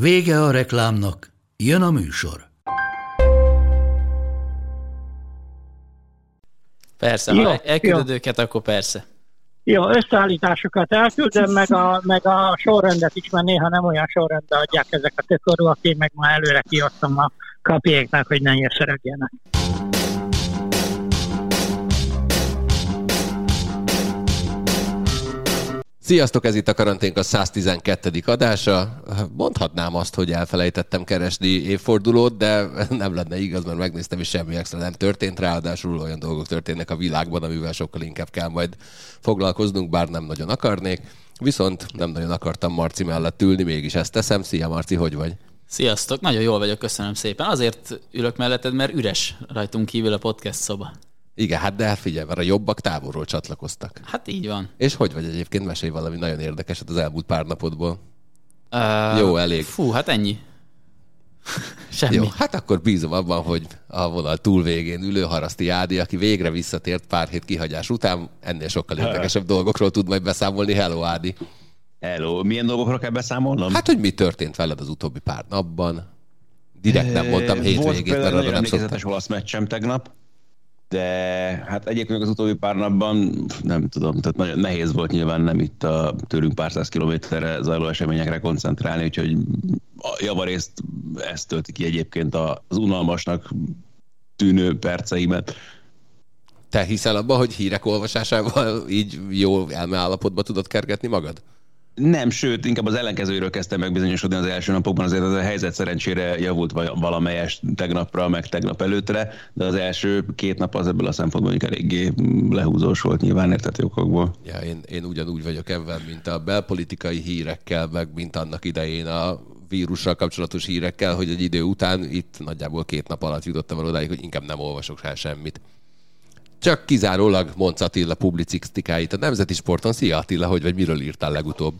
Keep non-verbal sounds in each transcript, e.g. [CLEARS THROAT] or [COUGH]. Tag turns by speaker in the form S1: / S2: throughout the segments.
S1: Vége a reklámnak, jön a műsor.
S2: Persze,
S3: Jó,
S2: ha elküldöd
S3: jó.
S2: őket, akkor persze.
S3: Jó, összeállításokat elküldöm, meg a, meg a sorrendet is, mert néha nem olyan sorrendben adják ezeket a tökorúak, én meg már előre kiadtam a kapjéknak, hogy ne nyerszeregjenek.
S4: Sziasztok, ez itt a karanténk a 112. adása. Mondhatnám azt, hogy elfelejtettem keresni évfordulót, de nem lenne igaz, mert megnéztem, és semmi extra nem történt. Ráadásul olyan dolgok történnek a világban, amivel sokkal inkább kell majd foglalkoznunk, bár nem nagyon akarnék. Viszont nem nagyon akartam Marci mellett ülni, mégis ezt teszem. Szia Marci, hogy vagy?
S2: Sziasztok, nagyon jól vagyok, köszönöm szépen. Azért ülök melletted, mert üres rajtunk kívül a podcast szoba.
S4: Igen, hát de figyelj, mert a jobbak távolról csatlakoztak.
S2: Hát így van.
S4: És hogy vagy egyébként? Mesélj valami nagyon érdekeset az elmúlt pár napodból.
S2: Uh,
S4: Jó, elég.
S2: Fú, hát ennyi. [LAUGHS] Semmi.
S4: Jó, hát akkor bízom abban, hogy a vonal túl végén ülő Haraszti Ádi, aki végre visszatért pár hét kihagyás után, ennél sokkal érdekesebb dolgokról tud majd beszámolni. Hello, Ádi!
S5: Hello, milyen dolgokról kell beszámolnom?
S4: Hát, hogy mi történt veled az utóbbi pár napban? Direkt nem mondtam hétvégét, mert arra nem szoktam.
S5: olasz meccsem tegnap, de hát egyébként az utóbbi pár napban nem tudom, tehát nagyon nehéz volt nyilván nem itt a tőlünk pár száz kilométerre zajló eseményekre koncentrálni, úgyhogy a javarészt ezt tölti ki egyébként az unalmasnak tűnő perceimet.
S4: Te hiszel abban, hogy hírek olvasásával így jó elmeállapotba tudod kergetni magad?
S5: Nem, sőt, inkább az ellenkezőről kezdtem megbizonyosodni az első napokban, azért ez a helyzet szerencsére javult val- valamelyest tegnapra, meg tegnap előttre, de az első két nap az ebből a szempontból mondjuk eléggé lehúzós volt nyilván értető okokból.
S4: Ja, én, én ugyanúgy vagyok ebben, mint a belpolitikai hírekkel, meg mint annak idején a vírussal kapcsolatos hírekkel, hogy egy idő után itt nagyjából két nap alatt jutottam el odáig, hogy inkább nem olvasok rá semmit. Csak kizárólag Monc Attila publicisztikáit a Nemzeti Sporton. Szia Attila, hogy vagy miről írtál legutóbb?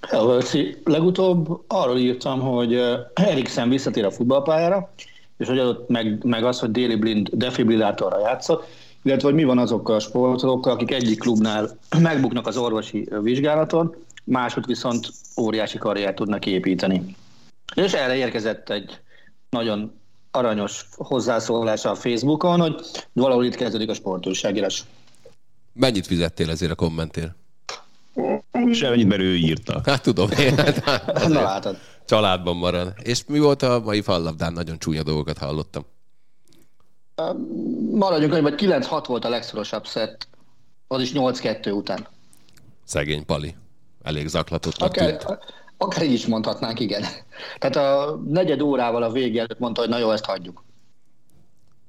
S6: Hello. Legutóbb arról írtam, hogy Eriksen visszatér a futballpályára, és hogy adott meg, meg az, hogy Déli Blind defibrillátorra játszott, illetve hogy mi van azokkal a sportolókkal, akik egyik klubnál [CLEARS THROAT] megbuknak az orvosi vizsgálaton, másod viszont óriási karriert tudnak építeni. És erre érkezett egy nagyon aranyos hozzászólás a Facebookon, hogy valahol itt kezdődik a sportújságírás.
S4: Mennyit fizettél ezért a kommentért?
S5: Semmit, mert ő írta.
S4: Hát tudom én. Hát [LAUGHS]
S6: Na látod.
S4: Családban marad. És mi volt a mai fallabdán? Nagyon csúnya dolgokat hallottam.
S6: Maradjunk, hogy vagy 9-6 volt a legszorosabb szett, az is 8-2 után.
S4: Szegény Pali. Elég zaklatottnak
S6: Akár,
S4: tűnt.
S6: Akár így is mondhatnánk, igen. Tehát a negyed órával a vége előtt mondta, hogy na jó, ezt hagyjuk.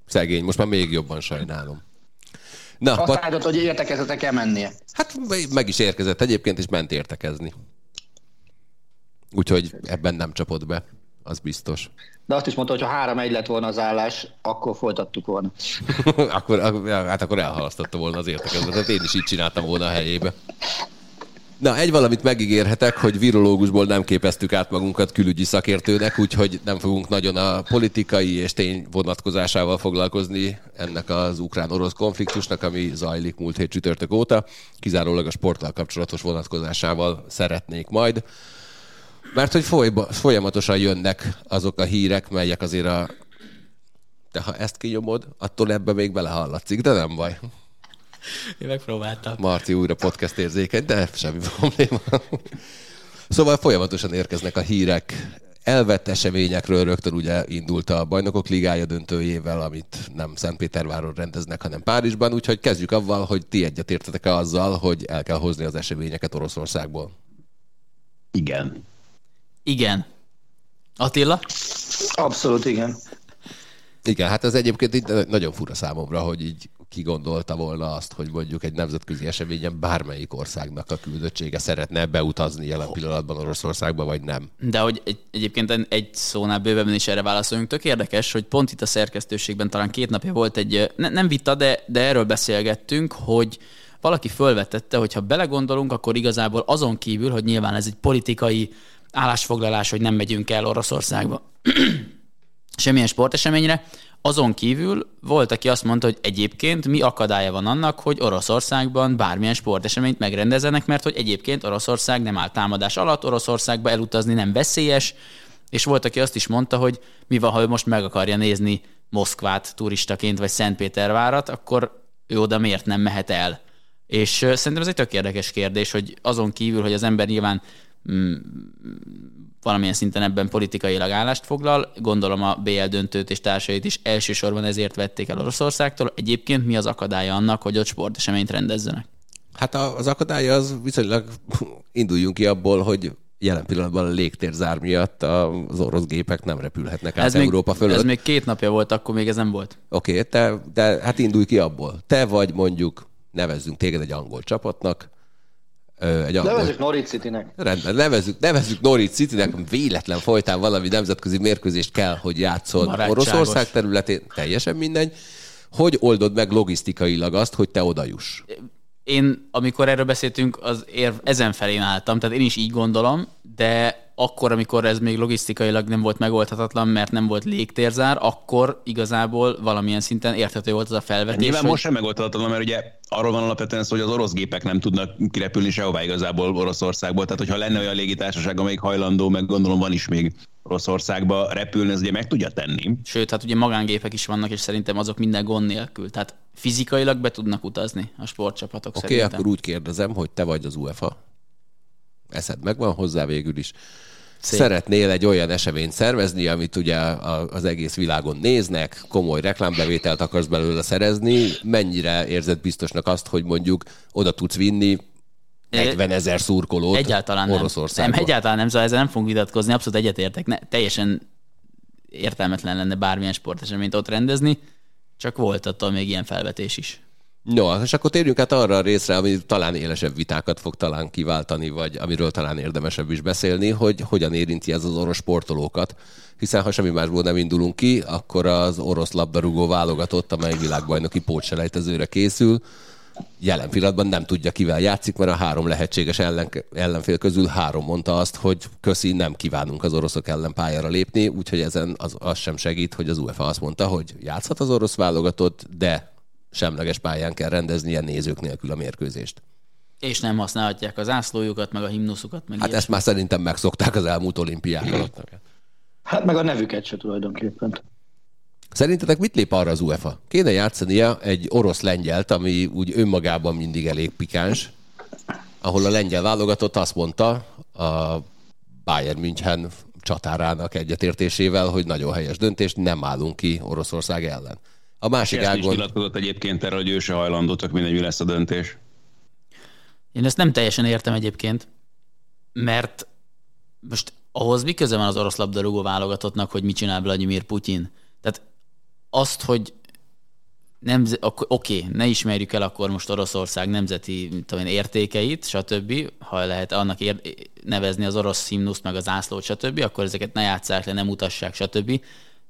S4: Szegény, most már még jobban sajnálom. Na,
S6: Azt
S4: Pat-
S6: állított, hogy értekezetre kell mennie.
S4: hát meg is érkezett egyébként, és ment értekezni. Úgyhogy ebben nem csapott be, az biztos.
S6: De azt is mondta, hogy ha három egy lett volna az állás, akkor folytattuk volna. [LAUGHS]
S4: akkor, ak- hát akkor elhalasztotta volna az értekezletet, én is így csináltam volna a helyébe. Na, egy valamit megígérhetek, hogy virológusból nem képeztük át magunkat külügyi szakértőnek, úgyhogy nem fogunk nagyon a politikai és tény vonatkozásával foglalkozni ennek az ukrán-orosz konfliktusnak, ami zajlik múlt hét csütörtök óta. Kizárólag a sporttal kapcsolatos vonatkozásával szeretnék majd. Mert hogy folyba, folyamatosan jönnek azok a hírek, melyek azért a... De ha ezt kinyomod, attól ebbe még belehallatszik, de nem baj.
S2: Én megpróbáltam.
S4: Marci újra podcast érzékeny, de semmi probléma. Szóval folyamatosan érkeznek a hírek. Elvett eseményekről rögtön ugye indult a Bajnokok Ligája döntőjével, amit nem Szentpéterváron rendeznek, hanem Párizsban, úgyhogy kezdjük avval, hogy ti egyetértetek-e azzal, hogy el kell hozni az eseményeket Oroszországból.
S5: Igen.
S2: Igen. Attila?
S6: Abszolút igen.
S4: Igen, hát ez egyébként így nagyon fura számomra, hogy így ki gondolta volna azt, hogy mondjuk egy nemzetközi eseményen bármelyik országnak a küldöttsége szeretne beutazni jelen pillanatban Oroszországba, vagy nem.
S2: De hogy egy, egyébként egy szónál bővebben is erre válaszoljunk, tök érdekes, hogy pont itt a szerkesztőségben talán két napja volt egy, ne, nem vita, de, de erről beszélgettünk, hogy valaki fölvetette, hogy ha belegondolunk, akkor igazából azon kívül, hogy nyilván ez egy politikai állásfoglalás, hogy nem megyünk el Oroszországba [CLEARS THROAT] semmilyen sporteseményre, azon kívül volt, aki azt mondta, hogy egyébként mi akadálya van annak, hogy Oroszországban bármilyen sporteseményt megrendezenek, mert hogy egyébként Oroszország nem áll támadás alatt, Oroszországba elutazni nem veszélyes, és volt, aki azt is mondta, hogy mi van, ha ő most meg akarja nézni Moszkvát turistaként, vagy Szentpétervárat, akkor ő oda miért nem mehet el? És szerintem ez egy tök érdekes kérdés, hogy azon kívül, hogy az ember nyilván mm, valamilyen szinten ebben politikailag állást foglal. Gondolom a BL döntőt és társait is elsősorban ezért vették el Oroszországtól. Egyébként mi az akadálya annak, hogy ott sporteseményt rendezzenek?
S4: Hát az akadálya az viszonylag induljunk ki abból, hogy jelen pillanatban a légtérzár miatt az orosz gépek nem repülhetnek át
S2: ez
S4: Európa
S2: még,
S4: fölött.
S2: Ez még két napja volt, akkor még ez nem volt.
S4: Oké, okay, te, de hát indulj ki abból. Te vagy mondjuk, nevezzünk téged egy angol csapatnak,
S6: egy angol... Nevezzük Norwich City-nek.
S4: Rendben, nevezzük, nevezzük Norwich City-nek, véletlen folytán valami nemzetközi mérkőzést kell, hogy játszon Oroszország területén, teljesen mindegy. Hogy oldod meg logisztikailag azt, hogy te oda juss?
S2: Én, amikor erről beszéltünk, az érv ezen felén álltam, tehát én is így gondolom, de akkor, amikor ez még logisztikailag nem volt megoldhatatlan, mert nem volt légtérzár, akkor igazából valamilyen szinten érthető volt az a felvetés. Hát
S5: nyilván hogy... most sem megoldhatatlan, mert ugye arról van alapvetően szó, hogy az orosz gépek nem tudnak kirepülni sehová igazából Oroszországból. Tehát, hogyha lenne olyan légitársaság, amelyik hajlandó, meg gondolom van is még Oroszországba repülni, ez ugye meg tudja tenni.
S2: Sőt, hát ugye magángépek is vannak, és szerintem azok minden gond nélkül. Tehát fizikailag be tudnak utazni a sportcsapatok
S4: Oké, okay, akkor úgy kérdezem, hogy te vagy az UEFA. Eszed megvan hozzá végül is. Szép. szeretnél egy olyan eseményt szervezni, amit ugye az egész világon néznek, komoly reklámbevételt akarsz belőle szerezni, mennyire érzed biztosnak azt, hogy mondjuk oda tudsz vinni 40 ezer szurkolót
S2: egyáltalán
S4: Oroszországba?
S2: Nem, egyáltalán nem, szóval ezzel nem fogunk vitatkozni, abszolút egyetértek, ne, teljesen értelmetlen lenne bármilyen sporteseményt ott rendezni, csak volt attól még ilyen felvetés is.
S4: No, és akkor térjünk át arra a részre, ami talán élesebb vitákat fog talán kiváltani, vagy amiről talán érdemesebb is beszélni, hogy hogyan érinti ez az orosz sportolókat. Hiszen ha semmi másból nem indulunk ki, akkor az orosz labdarúgó válogatott, amely világbajnoki pótselejtezőre készül, jelen pillanatban nem tudja, kivel játszik, mert a három lehetséges ellen, ellenfél közül három mondta azt, hogy köszi, nem kívánunk az oroszok ellen pályára lépni, úgyhogy ezen az, az sem segít, hogy az UEFA azt mondta, hogy játszhat az orosz válogatott, de semleges pályán kell rendezni ilyen nézők nélkül a mérkőzést.
S2: És nem használhatják az ászlójukat, meg a himnuszukat. Meg
S4: hát ilyesmi. ezt már szerintem megszokták az elmúlt olimpiák alatt.
S6: Hát meg a nevüket se tulajdonképpen.
S4: Szerintetek mit lép arra az UEFA? Kéne játszania egy orosz-lengyelt, ami úgy önmagában mindig elég pikáns, ahol a lengyel válogatott azt mondta a Bayern München csatárának egyetértésével, hogy nagyon helyes döntés, nem állunk ki Oroszország ellen.
S5: A másik ágon... is nyilatkozott egyébként erre, hogy ő se hajlandó, csak mindegy, mi lesz a döntés.
S2: Én ezt nem teljesen értem egyébként, mert most ahhoz mi köze van az orosz labdarúgó válogatottnak, hogy mit csinál Vladimir Putyin? Tehát azt, hogy nemze, oké, ne ismerjük el akkor most Oroszország nemzeti tudom én, értékeit, stb., ha lehet annak ér, nevezni az orosz himnuszt, meg az ászlót, stb., akkor ezeket ne játsszák le, nem mutassák, stb.,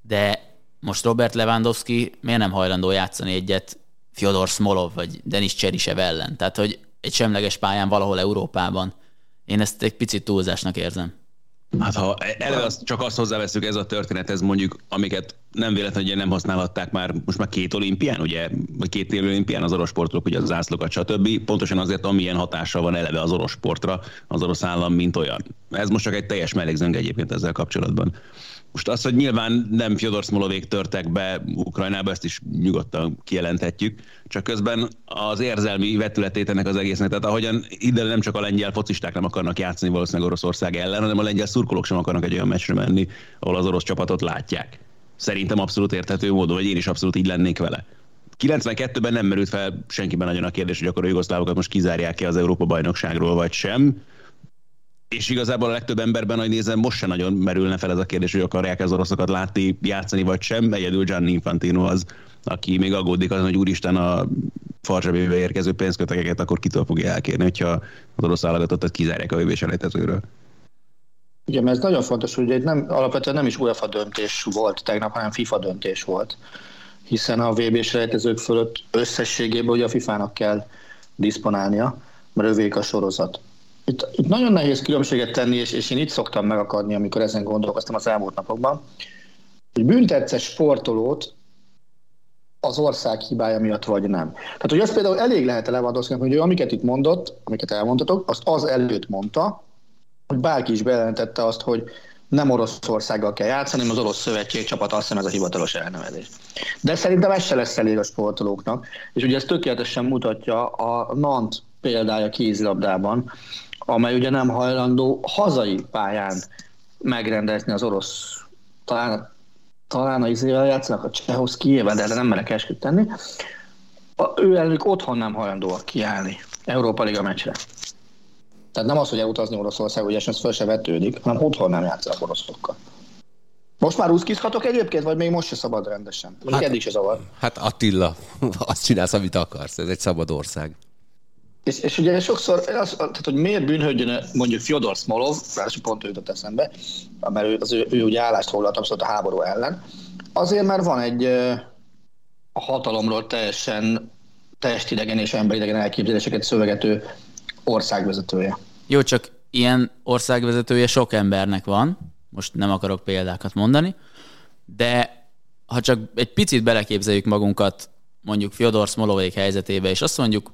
S2: de most Robert Lewandowski miért nem hajlandó játszani egyet Fyodor Smolov vagy Denis Cserisev ellen? Tehát, hogy egy semleges pályán valahol Európában. Én ezt egy picit túlzásnak érzem.
S5: Hát ha eleve azt, csak azt hozzáveszünk ez a történet, ez mondjuk, amiket nem véletlenül nem használhatták már most már két olimpián, ugye, vagy két év olimpián az orosz sportok, ugye az zászlókat, stb. Pontosan azért, amilyen hatással van eleve az orosz sportra, az orosz állam, mint olyan. Ez most csak egy teljes mellékzőnk egyébként ezzel kapcsolatban. Most az, hogy nyilván nem Fyodor Smolovék törtek be Ukrajnába, ezt is nyugodtan kijelenthetjük, csak közben az érzelmi vetületét ennek az egésznek, tehát ahogyan ide nem csak a lengyel focisták nem akarnak játszani valószínűleg Oroszország ellen, hanem a lengyel szurkolók sem akarnak egy olyan meccsre menni, ahol az orosz csapatot látják. Szerintem abszolút érthető módon, vagy én is abszolút így lennék vele. 92-ben nem merült fel senkiben nagyon a kérdés, hogy akkor a jugoszlávokat most kizárják ki az Európa bajnokságról, vagy sem és igazából a legtöbb emberben, hogy nézem, most sem nagyon merülne fel ez a kérdés, hogy akarják az oroszokat látni, játszani vagy sem. Egyedül Gianni Infantino az, aki még aggódik azon, hogy úristen a farzsebébe érkező pénzkötegeket, akkor kitől fogja elkérni, hogyha az orosz válogatottat kizárják a vb selejtezőről.
S6: Igen, mert ez nagyon fontos, hogy egy nem, alapvetően nem is UEFA döntés volt tegnap, hanem FIFA döntés volt, hiszen a vb selejtezők fölött összességében ugye a FIFA-nak kell diszponálnia, mert övék a sorozat. Itt, itt nagyon nehéz különbséget tenni, és, és én itt szoktam megakadni, amikor ezen gondolkoztam az elmúlt napokban, hogy büntetsz sportolót az ország hibája miatt, vagy nem. Tehát, hogy azt például elég lehet Lewandowski, hogy amiket itt mondott, amiket elmondtatok, azt az előtt mondta, hogy bárki is bejelentette azt, hogy nem Oroszországgal kell játszani, hanem az orosz szövetség csapat azt hiszem ez a hivatalos elnevezés. De szerintem ez se lesz elég a sportolóknak, és ugye ez tökéletesen mutatja a Nant példája kézilabdában, amely ugye nem hajlandó hazai pályán megrendezni az orosz, talán, talán a izével játszanak, a Csehovszkijével, de erre nem merek esküt tenni. A, ő elnök otthon nem hajlandóak kiállni Európa Liga meccsre. Tehát nem az, hogy elutazni Oroszország, és ez föl se vetődik, hanem otthon nem játszanak oroszokkal. Most már úszkizhatok egyébként, vagy még most se szabad rendesen? Mondjuk hát, eddig se zavar.
S4: Hát Attila, [LAUGHS] azt csinálsz, amit akarsz, ez egy szabad ország.
S6: És, és ugye sokszor, az, tehát, hogy miért bűnhődjön mondjuk Fyodor Smolov, ráadásul pont ő jutott eszembe, mert ő, az ő, ő ugye állást foglalt abszolút a háború ellen, azért, mert van egy a hatalomról teljesen testidegen és emberidegen elképzeléseket szövegető országvezetője.
S2: Jó, csak ilyen országvezetője sok embernek van, most nem akarok példákat mondani, de ha csak egy picit beleképzeljük magunkat mondjuk Fyodor Smolovék helyzetébe, és azt mondjuk,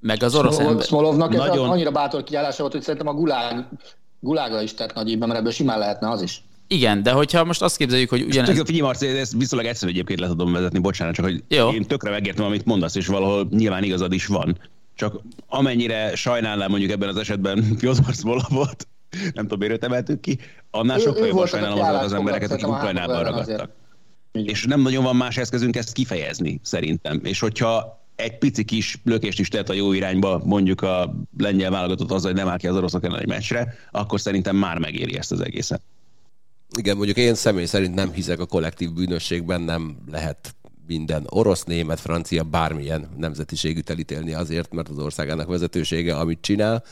S2: meg az orosz
S6: Smolov, ember... Smolovnak nagyon... ez annyira bátor kiállása volt, hogy szerintem a gulág, gulágra is tett nagy mert ebből simán lehetne az is.
S2: Igen, de hogyha most azt képzeljük, hogy ugyanez...
S5: Csak figyelj, Marci, ezt viszonylag egyszerű egyébként le tudom vezetni, bocsánat, csak hogy Jó. én tökre megértem, amit mondasz, és valahol nyilván igazad is van. Csak amennyire sajnálnám mondjuk ebben az esetben [LAUGHS] Piotr Smolovot, nem tudom, miért emeltük ki, annál sokkal jobban sajnálom azokat az embereket, akik Ukrajnában ragadtak. És nem nagyon van más eszközünk ezt kifejezni, szerintem. És hogyha egy pici kis lökést is tett a jó irányba, mondjuk a lengyel válogatott azzal, hogy nem áll ki az oroszok ellen egy meccsre, akkor szerintem már megéri ezt az egészet.
S4: Igen, mondjuk én személy szerint nem hiszek a kollektív bűnösségben, nem lehet minden orosz, német, francia, bármilyen nemzetiségűt elítélni azért, mert az országának vezetősége, amit csinál,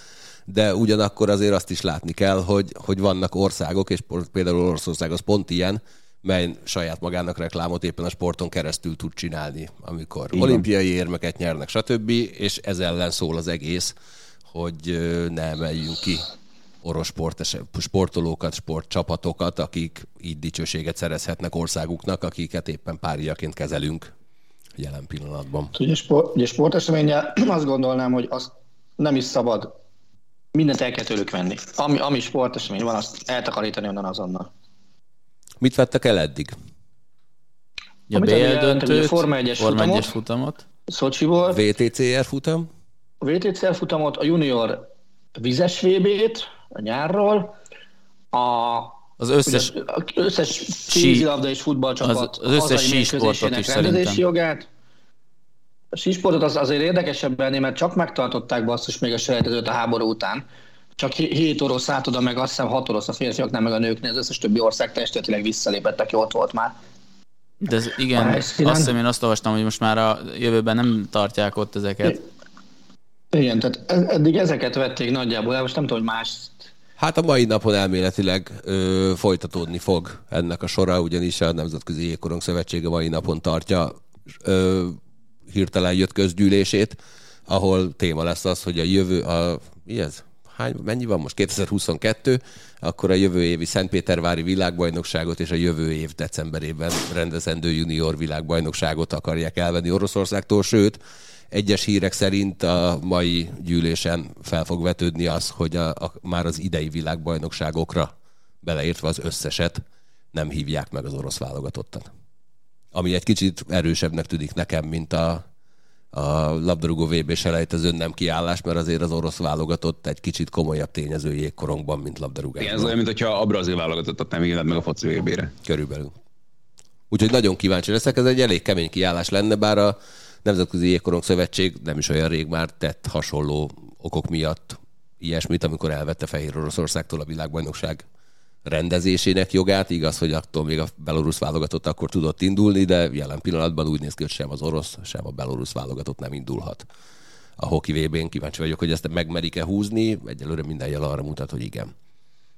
S4: de ugyanakkor azért azt is látni kell, hogy, hogy vannak országok, és például Oroszország az pont ilyen, mely saját magának reklámot éppen a sporton keresztül tud csinálni, amikor Igen. olimpiai érmeket nyernek, stb., és ez ellen szól az egész, hogy ne emeljünk ki orosz sportes, sportolókat, sportcsapatokat, akik így dicsőséget szerezhetnek országuknak, akiket éppen páriaként kezelünk jelen pillanatban.
S6: Ugye, sport, ugye sporteseménye [CLEARS THROAT] azt gondolnám, hogy azt nem is szabad mindent el kell tőlük venni. Ami, ami sportesemény van, azt eltakarítani onnan azonnal.
S4: Mit vettek el eddig?
S2: Ja, BL döntőt, Forma 1-es futamot, futamot.
S6: Szocsiból.
S4: VTCR futam.
S6: A VTCR futamot, a junior vizes VB-t a nyárról, a
S2: az összes,
S6: ugye, az összes kézilabda és futballcsapat
S2: az, az összes sísportot is rendezési jogát.
S6: A sísportot az azért érdekesebb lenni, mert csak megtartották basszus még a selejtezőt a háború után. Csak 7 orosz át oda, meg azt hiszem 6 orosz a férfiaknál, meg a nőknél, az összes többi ország testületileg visszalépett, aki ott volt már.
S2: De ez, igen, azt hiszem én azt olvastam, hogy most már a jövőben nem tartják ott ezeket.
S6: Igen, tehát eddig ezeket vették nagyjából el, most nem tudom, hogy más
S4: Hát a mai napon elméletileg ö, folytatódni fog ennek a sora, ugyanis a Nemzetközi Jégkorong Szövetsége mai napon tartja ö, hirtelen jött közgyűlését, ahol téma lesz az, hogy a jövő, a, mi ez? Hány, mennyi van most? 2022, akkor a jövő évi Szentpétervári világbajnokságot és a jövő év decemberében rendezendő junior világbajnokságot akarják elvenni Oroszországtól, sőt, egyes hírek szerint a mai gyűlésen fel fog vetődni az, hogy a, a, már az idei világbajnokságokra, beleértve az összeset, nem hívják meg az orosz válogatottat. Ami egy kicsit erősebbnek tűnik nekem, mint a, a labdarúgó VB selejtező nem kiállás, mert azért az orosz válogatott egy kicsit komolyabb tényező jégkorongban, mint labdarúgás.
S5: Igen, ez olyan, mint hogyha a brazil válogatottat nem hívnád meg a foci VB-re.
S4: Körülbelül. Úgyhogy nagyon kíváncsi leszek, ez egy elég kemény kiállás lenne, bár a Nemzetközi Jégkorong Szövetség nem is olyan rég már tett hasonló okok miatt ilyesmit, amikor elvette Fehér Oroszországtól a világbajnokság rendezésének jogát. Igaz, hogy attól még a belorusz válogatott akkor tudott indulni, de jelen pillanatban úgy néz ki, hogy sem az orosz, sem a belorusz válogatott nem indulhat a hoki vb n Kíváncsi vagyok, hogy ezt megmerik-e húzni. Egyelőre minden jel arra mutat, hogy igen.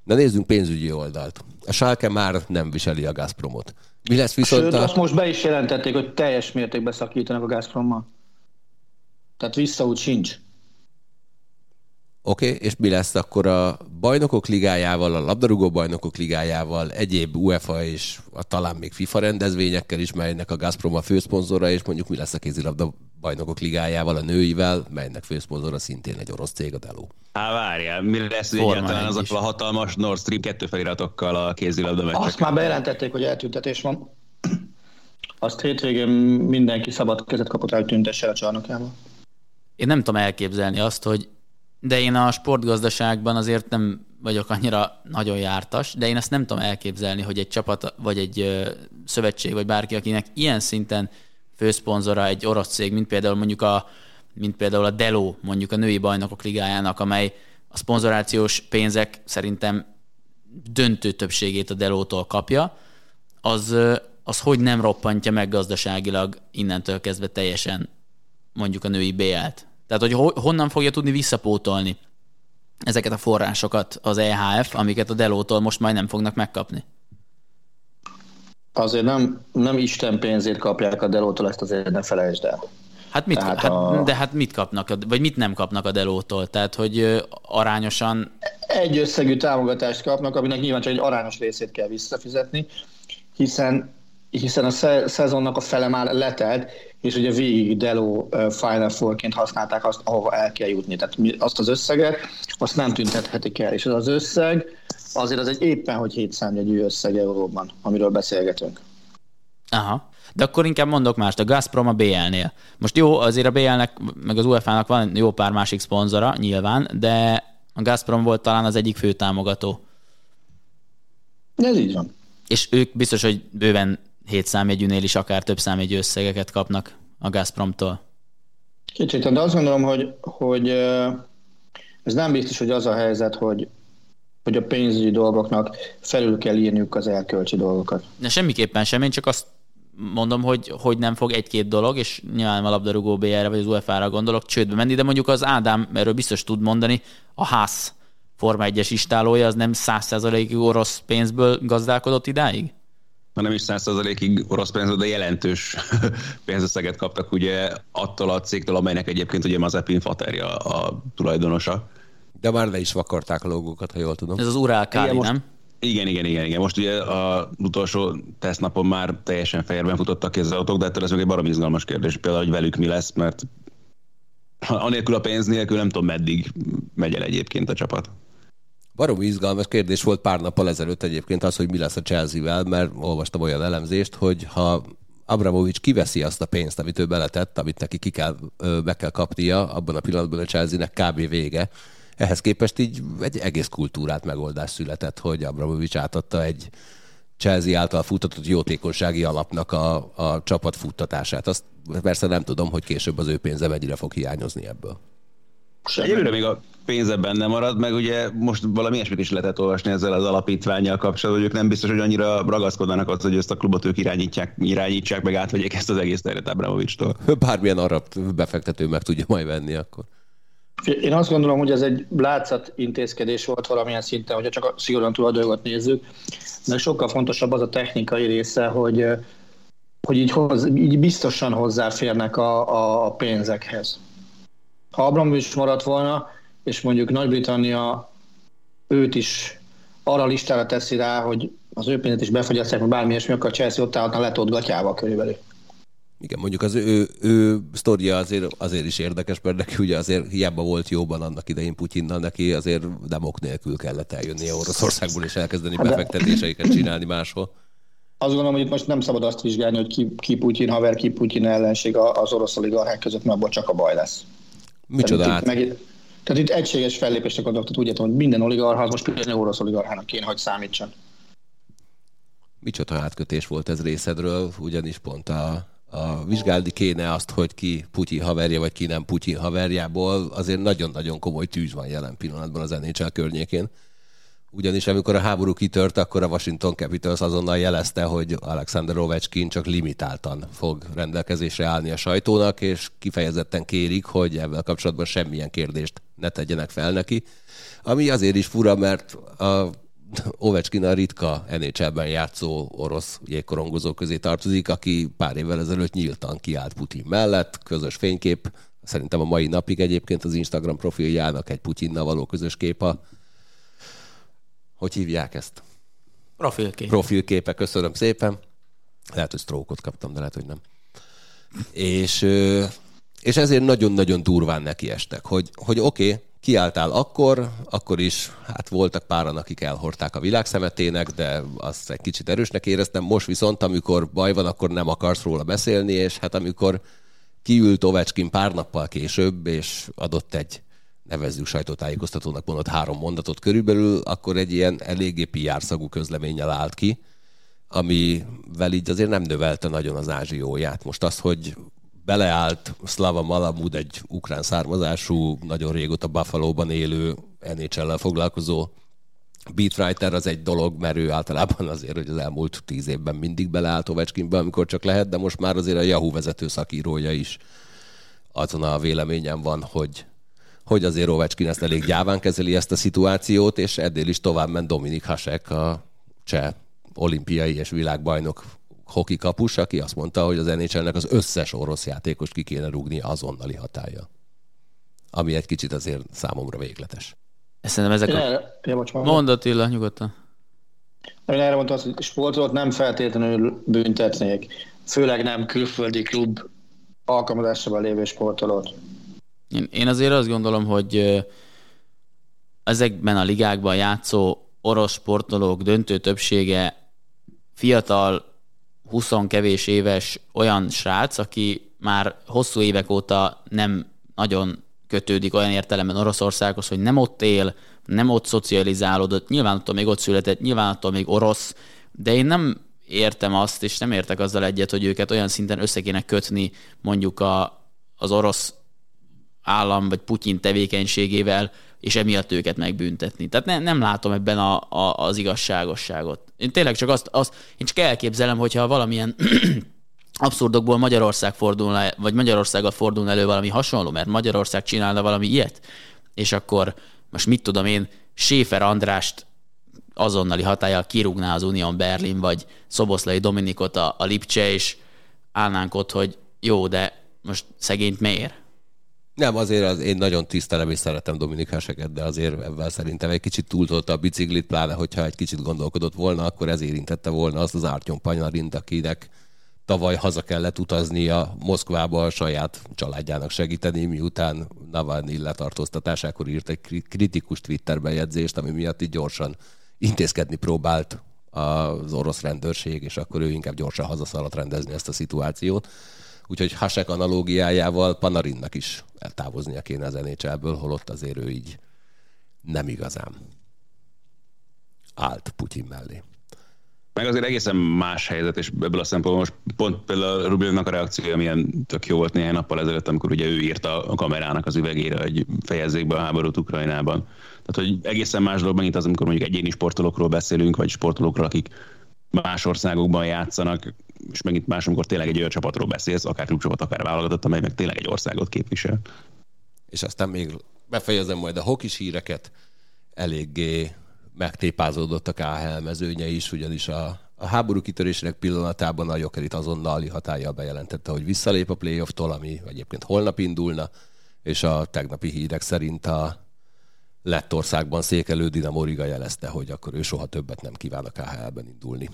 S4: Na nézzünk pénzügyi oldalt. A Schalke már nem viseli a Gazpromot. Mi lesz viszont
S6: Sőt,
S4: a...
S6: azt most be is jelentették, hogy teljes mértékben szakítanak a Gazprommal. Tehát visszaút sincs.
S4: Oké, okay, és mi lesz akkor a bajnokok ligájával, a labdarúgó bajnokok ligájával, egyéb UEFA és a, talán még FIFA rendezvényekkel is, melynek a Gazprom a főszponzora, és mondjuk mi lesz a kézilabda bajnokok ligájával, a nőivel, melynek főszponzora szintén egy orosz cég, a Delo.
S5: Há, várjál, mire lesz egyáltalán azokkal a hatalmas Nord Stream 2 feliratokkal a kézilabda meccsek?
S6: Azt már bejelentették, hogy eltüntetés van. Azt hétvégén mindenki szabad kezet kapott el, hogy tüntesse a csarnokába.
S2: Én nem tudom elképzelni azt, hogy de én a sportgazdaságban azért nem vagyok annyira nagyon jártas, de én ezt nem tudom elképzelni, hogy egy csapat, vagy egy szövetség, vagy bárki, akinek ilyen szinten főszponzora egy orosz cég, mint például mondjuk a, mint például a Delo, mondjuk a női bajnokok ligájának, amely a szponzorációs pénzek szerintem döntő többségét a Delótól kapja, az, az hogy nem roppantja meg gazdaságilag innentől kezdve teljesen mondjuk a női BL-t. Tehát, hogy honnan fogja tudni visszapótolni ezeket a forrásokat az EHF, amiket a Delótól most majd nem fognak megkapni?
S6: Azért nem, nem Isten pénzét kapják a Delótól, ezt azért ne felejtsd el.
S2: Hát mit, hát a... De hát mit kapnak, vagy mit nem kapnak a Delótól? Tehát, hogy arányosan...
S6: Egy összegű támogatást kapnak, aminek nyilván csak egy arányos részét kell visszafizetni, hiszen hiszen a szezonnak a fele már letelt, és ugye végig Delo Final Four-ként használták azt, ahova el kell jutni. Tehát azt az összeget, azt nem tüntethetik el. És az az összeg, azért az egy éppen, hogy 7 számjegyű összeg euróban, amiről beszélgetünk.
S2: Aha. De akkor inkább mondok mást, a Gazprom a BL-nél. Most jó, azért a BL-nek, meg az UEFA-nak van jó pár másik szponzora, nyilván, de a Gazprom volt talán az egyik fő támogató.
S6: Ez így van.
S2: És ők biztos, hogy bőven 7 számjegyűnél is akár több számjegyű összegeket kapnak a Gazpromtól.
S6: Kicsit, de azt gondolom, hogy, hogy ez nem biztos, hogy az a helyzet, hogy, hogy a pénzügyi dolgoknak felül kell írniuk az elkölcsi dolgokat.
S2: De semmiképpen sem, én csak azt mondom, hogy, hogy nem fog egy-két dolog, és nyilván a labdarúgó BR-re vagy az UEFA-ra gondolok, csődbe menni, de mondjuk az Ádám erről biztos tud mondani, a ház Forma 1-es istálója az nem 100%-ig orosz pénzből gazdálkodott idáig?
S5: Ha nem is 100%-ig orosz pénzből, de jelentős [LAUGHS] pénzösszeget kaptak ugye attól a cégtől, amelynek egyébként ugye Mazepin Faterja a tulajdonosa.
S4: De már le is vakarták a logókat, ha jól tudom.
S2: Ez az Urál Káli, igen, nem?
S5: Igen, igen, igen, igen. Most ugye az utolsó tesztnapon már teljesen fejérben futottak ki az autók, de ettől ez még egy barom izgalmas kérdés. Például, hogy velük mi lesz, mert [LAUGHS] anélkül a pénz nélkül nem tudom, meddig megy el egyébként a csapat.
S4: Barom izgalmas kérdés volt pár nappal ezelőtt egyébként az, hogy mi lesz a Chelsea-vel, mert olvastam olyan elemzést, hogy ha Abramovics kiveszi azt a pénzt, amit ő beletett, amit neki ki kell, meg kell kapnia, abban a pillanatban a Chelsea-nek kb. vége. Ehhez képest így egy egész kultúrát megoldás született, hogy Abramovics átadta egy Chelsea által futtatott jótékonysági alapnak a, a csapat futtatását. Azt persze nem tudom, hogy később az ő pénze mennyire fog hiányozni ebből.
S5: Egyelőre még a pénze benne marad, meg ugye most valami ilyesmit is lehetett olvasni ezzel az alapítványjal kapcsolatban, hogy ők nem biztos, hogy annyira ragaszkodnának az, hogy ezt a klubot ők irányítják, irányítsák, meg átvegyék ezt az egész terület Abramovics-tól. [LAUGHS]
S4: Bármilyen arab befektető meg tudja majd venni akkor.
S6: Én azt gondolom, hogy ez egy látszat intézkedés volt valamilyen szinten, hogyha csak a szigorúan tulajdonokat nézzük, de sokkal fontosabb az a technikai része, hogy, hogy így, hoz, így biztosan hozzáférnek a, a pénzekhez ha Abramovics maradt volna, és mondjuk Nagy-Britannia őt is arra listára teszi rá, hogy az ő pénzét is befogyasztják, vagy bármi ilyesmi, akkor a Chelsea ott állhatna letott gatyával körülbelül.
S4: Igen, mondjuk az ő, ő sztoria azért, azért is érdekes, mert neki ugye azért hiába volt jóban annak idején Putyinnal, neki azért nem ok nélkül kellett eljönnie Oroszországból és elkezdeni hát befektetéseiket csinálni máshol.
S6: Azt gondolom, hogy most nem szabad azt vizsgálni, hogy ki, ki Putyin haver, ki Putyin ellenség az orosz oligarchák között, mert abból csak a baj lesz.
S4: Micsoda tehát, át? Meg,
S6: tehát itt egységes fellépésre gondolok, tehát úgy értem, hogy minden oligarha, most például orosz oligarchának kéne, hogy számítson.
S4: Micsoda átkötés volt ez részedről, ugyanis pont a, a vizsgálni kéne azt, hogy ki Putyin haverja, vagy ki nem Putyin haverjából, azért nagyon-nagyon komoly tűz van jelen pillanatban az NHL környékén. Ugyanis amikor a háború kitört, akkor a Washington Capitals azonnal jelezte, hogy Alexander Ovechkin csak limitáltan fog rendelkezésre állni a sajtónak, és kifejezetten kérik, hogy ebben kapcsolatban semmilyen kérdést ne tegyenek fel neki. Ami azért is fura, mert a Ovechkin a ritka NHL-ben játszó orosz jégkorongozó közé tartozik, aki pár évvel ezelőtt nyíltan kiállt Putin mellett, közös fénykép, szerintem a mai napig egyébként az Instagram profiljának egy Putyinnal való közös kép a hogy hívják ezt?
S2: Profilkép.
S4: Profilképe, köszönöm szépen. Lehet, hogy stroke kaptam, de lehet, hogy nem. És, és ezért nagyon-nagyon durván nekiestek, hogy, hogy oké, okay, kiálltál akkor, akkor is, hát voltak páran, akik elhordták a világ szemetének, de azt egy kicsit erősnek éreztem. Most viszont, amikor baj van, akkor nem akarsz róla beszélni, és hát amikor kiült Ovecskin pár nappal később, és adott egy nevezzük sajtótájékoztatónak mondott három mondatot körülbelül, akkor egy ilyen eléggé PR szagú közleménnyel állt ki, amivel így azért nem növelte nagyon az ázsióját. Most az, hogy beleállt Slava Malamud, egy ukrán származású, nagyon régóta Buffalo-ban élő NHL-lel foglalkozó beatwriter az egy dolog, mert ő általában azért, hogy az elmúlt tíz évben mindig beleállt Ovechkinbe, amikor csak lehet, de most már azért a Yahoo vezető szakírója is azon a véleményen van, hogy hogy azért Ovechkin ezt elég gyáván kezeli ezt a szituációt, és eddig is tovább ment Dominik Hasek, a cseh olimpiai és világbajnok hoki kapus, aki azt mondta, hogy az nhl az összes orosz játékos ki kéne rúgni azonnali hatája. Ami egy kicsit azért számomra végletes.
S2: Szerintem ezek a... Ja, Mondat, Illa, nyugodtan.
S6: Én erre mondtam, hogy sportot nem feltétlenül büntetnék, főleg nem külföldi klub alkalmazásában lévő sportolót.
S2: Én, én azért azt gondolom, hogy ezekben a ligákban játszó orosz sportolók döntő többsége fiatal, 20 kevés éves olyan srác, aki már hosszú évek óta nem nagyon kötődik olyan értelemben Oroszországhoz, hogy nem ott él, nem ott szocializálódott, nyilván attól még ott született, nyilván attól még orosz, de én nem értem azt, és nem értek azzal egyet, hogy őket olyan szinten össze kéne kötni mondjuk a, az orosz állam vagy Putyin tevékenységével, és emiatt őket megbüntetni. Tehát ne, nem látom ebben a, a, az igazságosságot. Én tényleg csak azt, azt én csak elképzelem, hogyha valamilyen [CLEARS THROAT] abszurdokból Magyarország fordulna, vagy Magyarországgal fordulna elő valami hasonló, mert Magyarország csinálna valami ilyet, és akkor most mit tudom én, Séfer Andrást azonnali hatállyal kirúgná az Unión Berlin, vagy Szoboszlai Dominikot a, a Lipcse, és állnánk ott, hogy jó, de most szegényt miért?
S4: Nem, azért az, én nagyon tisztelem és szeretem Dominik Haseket, de azért ebben szerintem egy kicsit túltolta a biciklit, pláne hogyha egy kicsit gondolkodott volna, akkor ez érintette volna azt az Ártyon Panyarint, akinek tavaly haza kellett utaznia Moszkvába a saját családjának segíteni, miután Navalnyi letartóztatásákor írt egy kritikus Twitter bejegyzést, ami miatt így gyorsan intézkedni próbált az orosz rendőrség, és akkor ő inkább gyorsan hazaszaladt rendezni ezt a szituációt. Úgyhogy Hasek analógiájával Panarinnak is eltávoznia kéne az NHL-ből, holott azért ő így nem igazán állt Putyin mellé.
S5: Meg azért egészen más helyzet, és ebből a szempontból most pont például Rubinnak a reakciója milyen tök jó volt néhány nappal ezelőtt, amikor ugye ő írta a kamerának az üvegére, hogy fejezzék be a háborút Ukrajnában. Tehát, hogy egészen más dolog megint az, amikor mondjuk egyéni sportolókról beszélünk, vagy sportolókról, akik más országokban játszanak, és megint más, amikor tényleg egy olyan csapatról beszélsz, akár klubcsapat, akár válogatott, amely meg tényleg egy országot képvisel.
S4: És aztán még befejezem majd a hokis híreket, eléggé megtépázódott a KHL mezőnye is, ugyanis a, a háború kitörésének pillanatában a Jokerit azonnal hatállyal bejelentette, hogy visszalép a playoff-tól, ami egyébként holnap indulna, és a tegnapi hírek szerint a Lettországban székelő Dinamo Riga jelezte, hogy akkor ő soha többet nem kíván a KHL-ben indulni.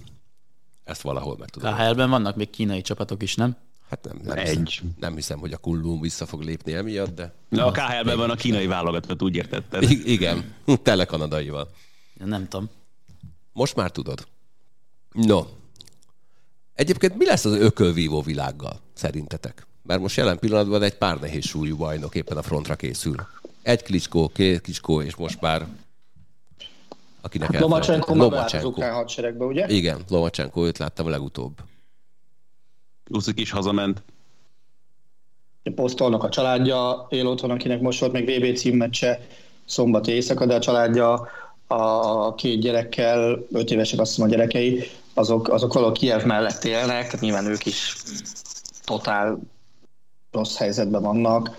S4: Ezt valahol meg tudom.
S2: KHL-ben vannak még kínai csapatok is, nem?
S4: Hát nem, nem, Egy. Hiszem, nem hiszem, hogy a Kullum vissza fog lépni emiatt, de...
S5: Na, a KHL-ben van a kínai válogatott, úgy értetted?
S4: I- igen, [LAUGHS] tele kanadaival.
S2: Ja, nem tudom.
S4: Most már tudod. No. Egyébként mi lesz az ökölvívó világgal, szerintetek? Mert most jelen pillanatban egy pár nehéz súlyú bajnok éppen a frontra készül. egy Klicskó, két Klicskó, és most már akinek hát
S6: Lomacsenko Lomacsenko. az ukrán hadseregbe, ugye?
S4: Igen, Lomacsenko, őt láttam legutóbb.
S5: Uszik is hazament.
S6: Posztolnak a családja, él otthon, akinek most volt még VB címmeccse szombat éjszaka, de a családja a két gyerekkel, öt évesek azt hiszem a gyerekei, azok, azok valahol Kiev mellett élnek, tehát nyilván ők is totál rossz helyzetben vannak.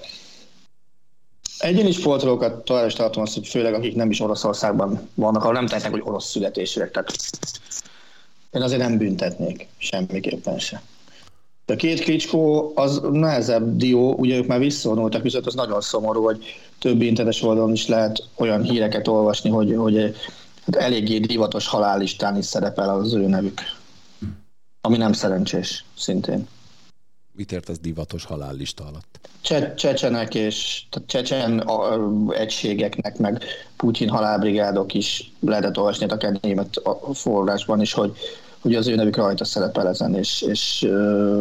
S6: Egyéni sportolókat tovább is tartom azt, hogy főleg akik nem is Oroszországban vannak, ahol nem tehetnek, hogy orosz születésűek. Tehát én azért nem büntetnék semmiképpen se. A két Klitschko az nehezebb dió, ugye ők már visszavonultak, viszont az nagyon szomorú, hogy több internetes oldalon is lehet olyan híreket olvasni, hogy, hogy hát eléggé divatos halállistán is szerepel az ő nevük. Ami nem szerencsés, szintén.
S4: Mit ért az divatos halállista alatt?
S6: Cse- csecsenek és tehát csecsen egységeknek, meg Putyin halálbrigádok is lehetett olvasni a német forrásban is, hogy hogy az ő nevük rajta szerepel ezen, és, és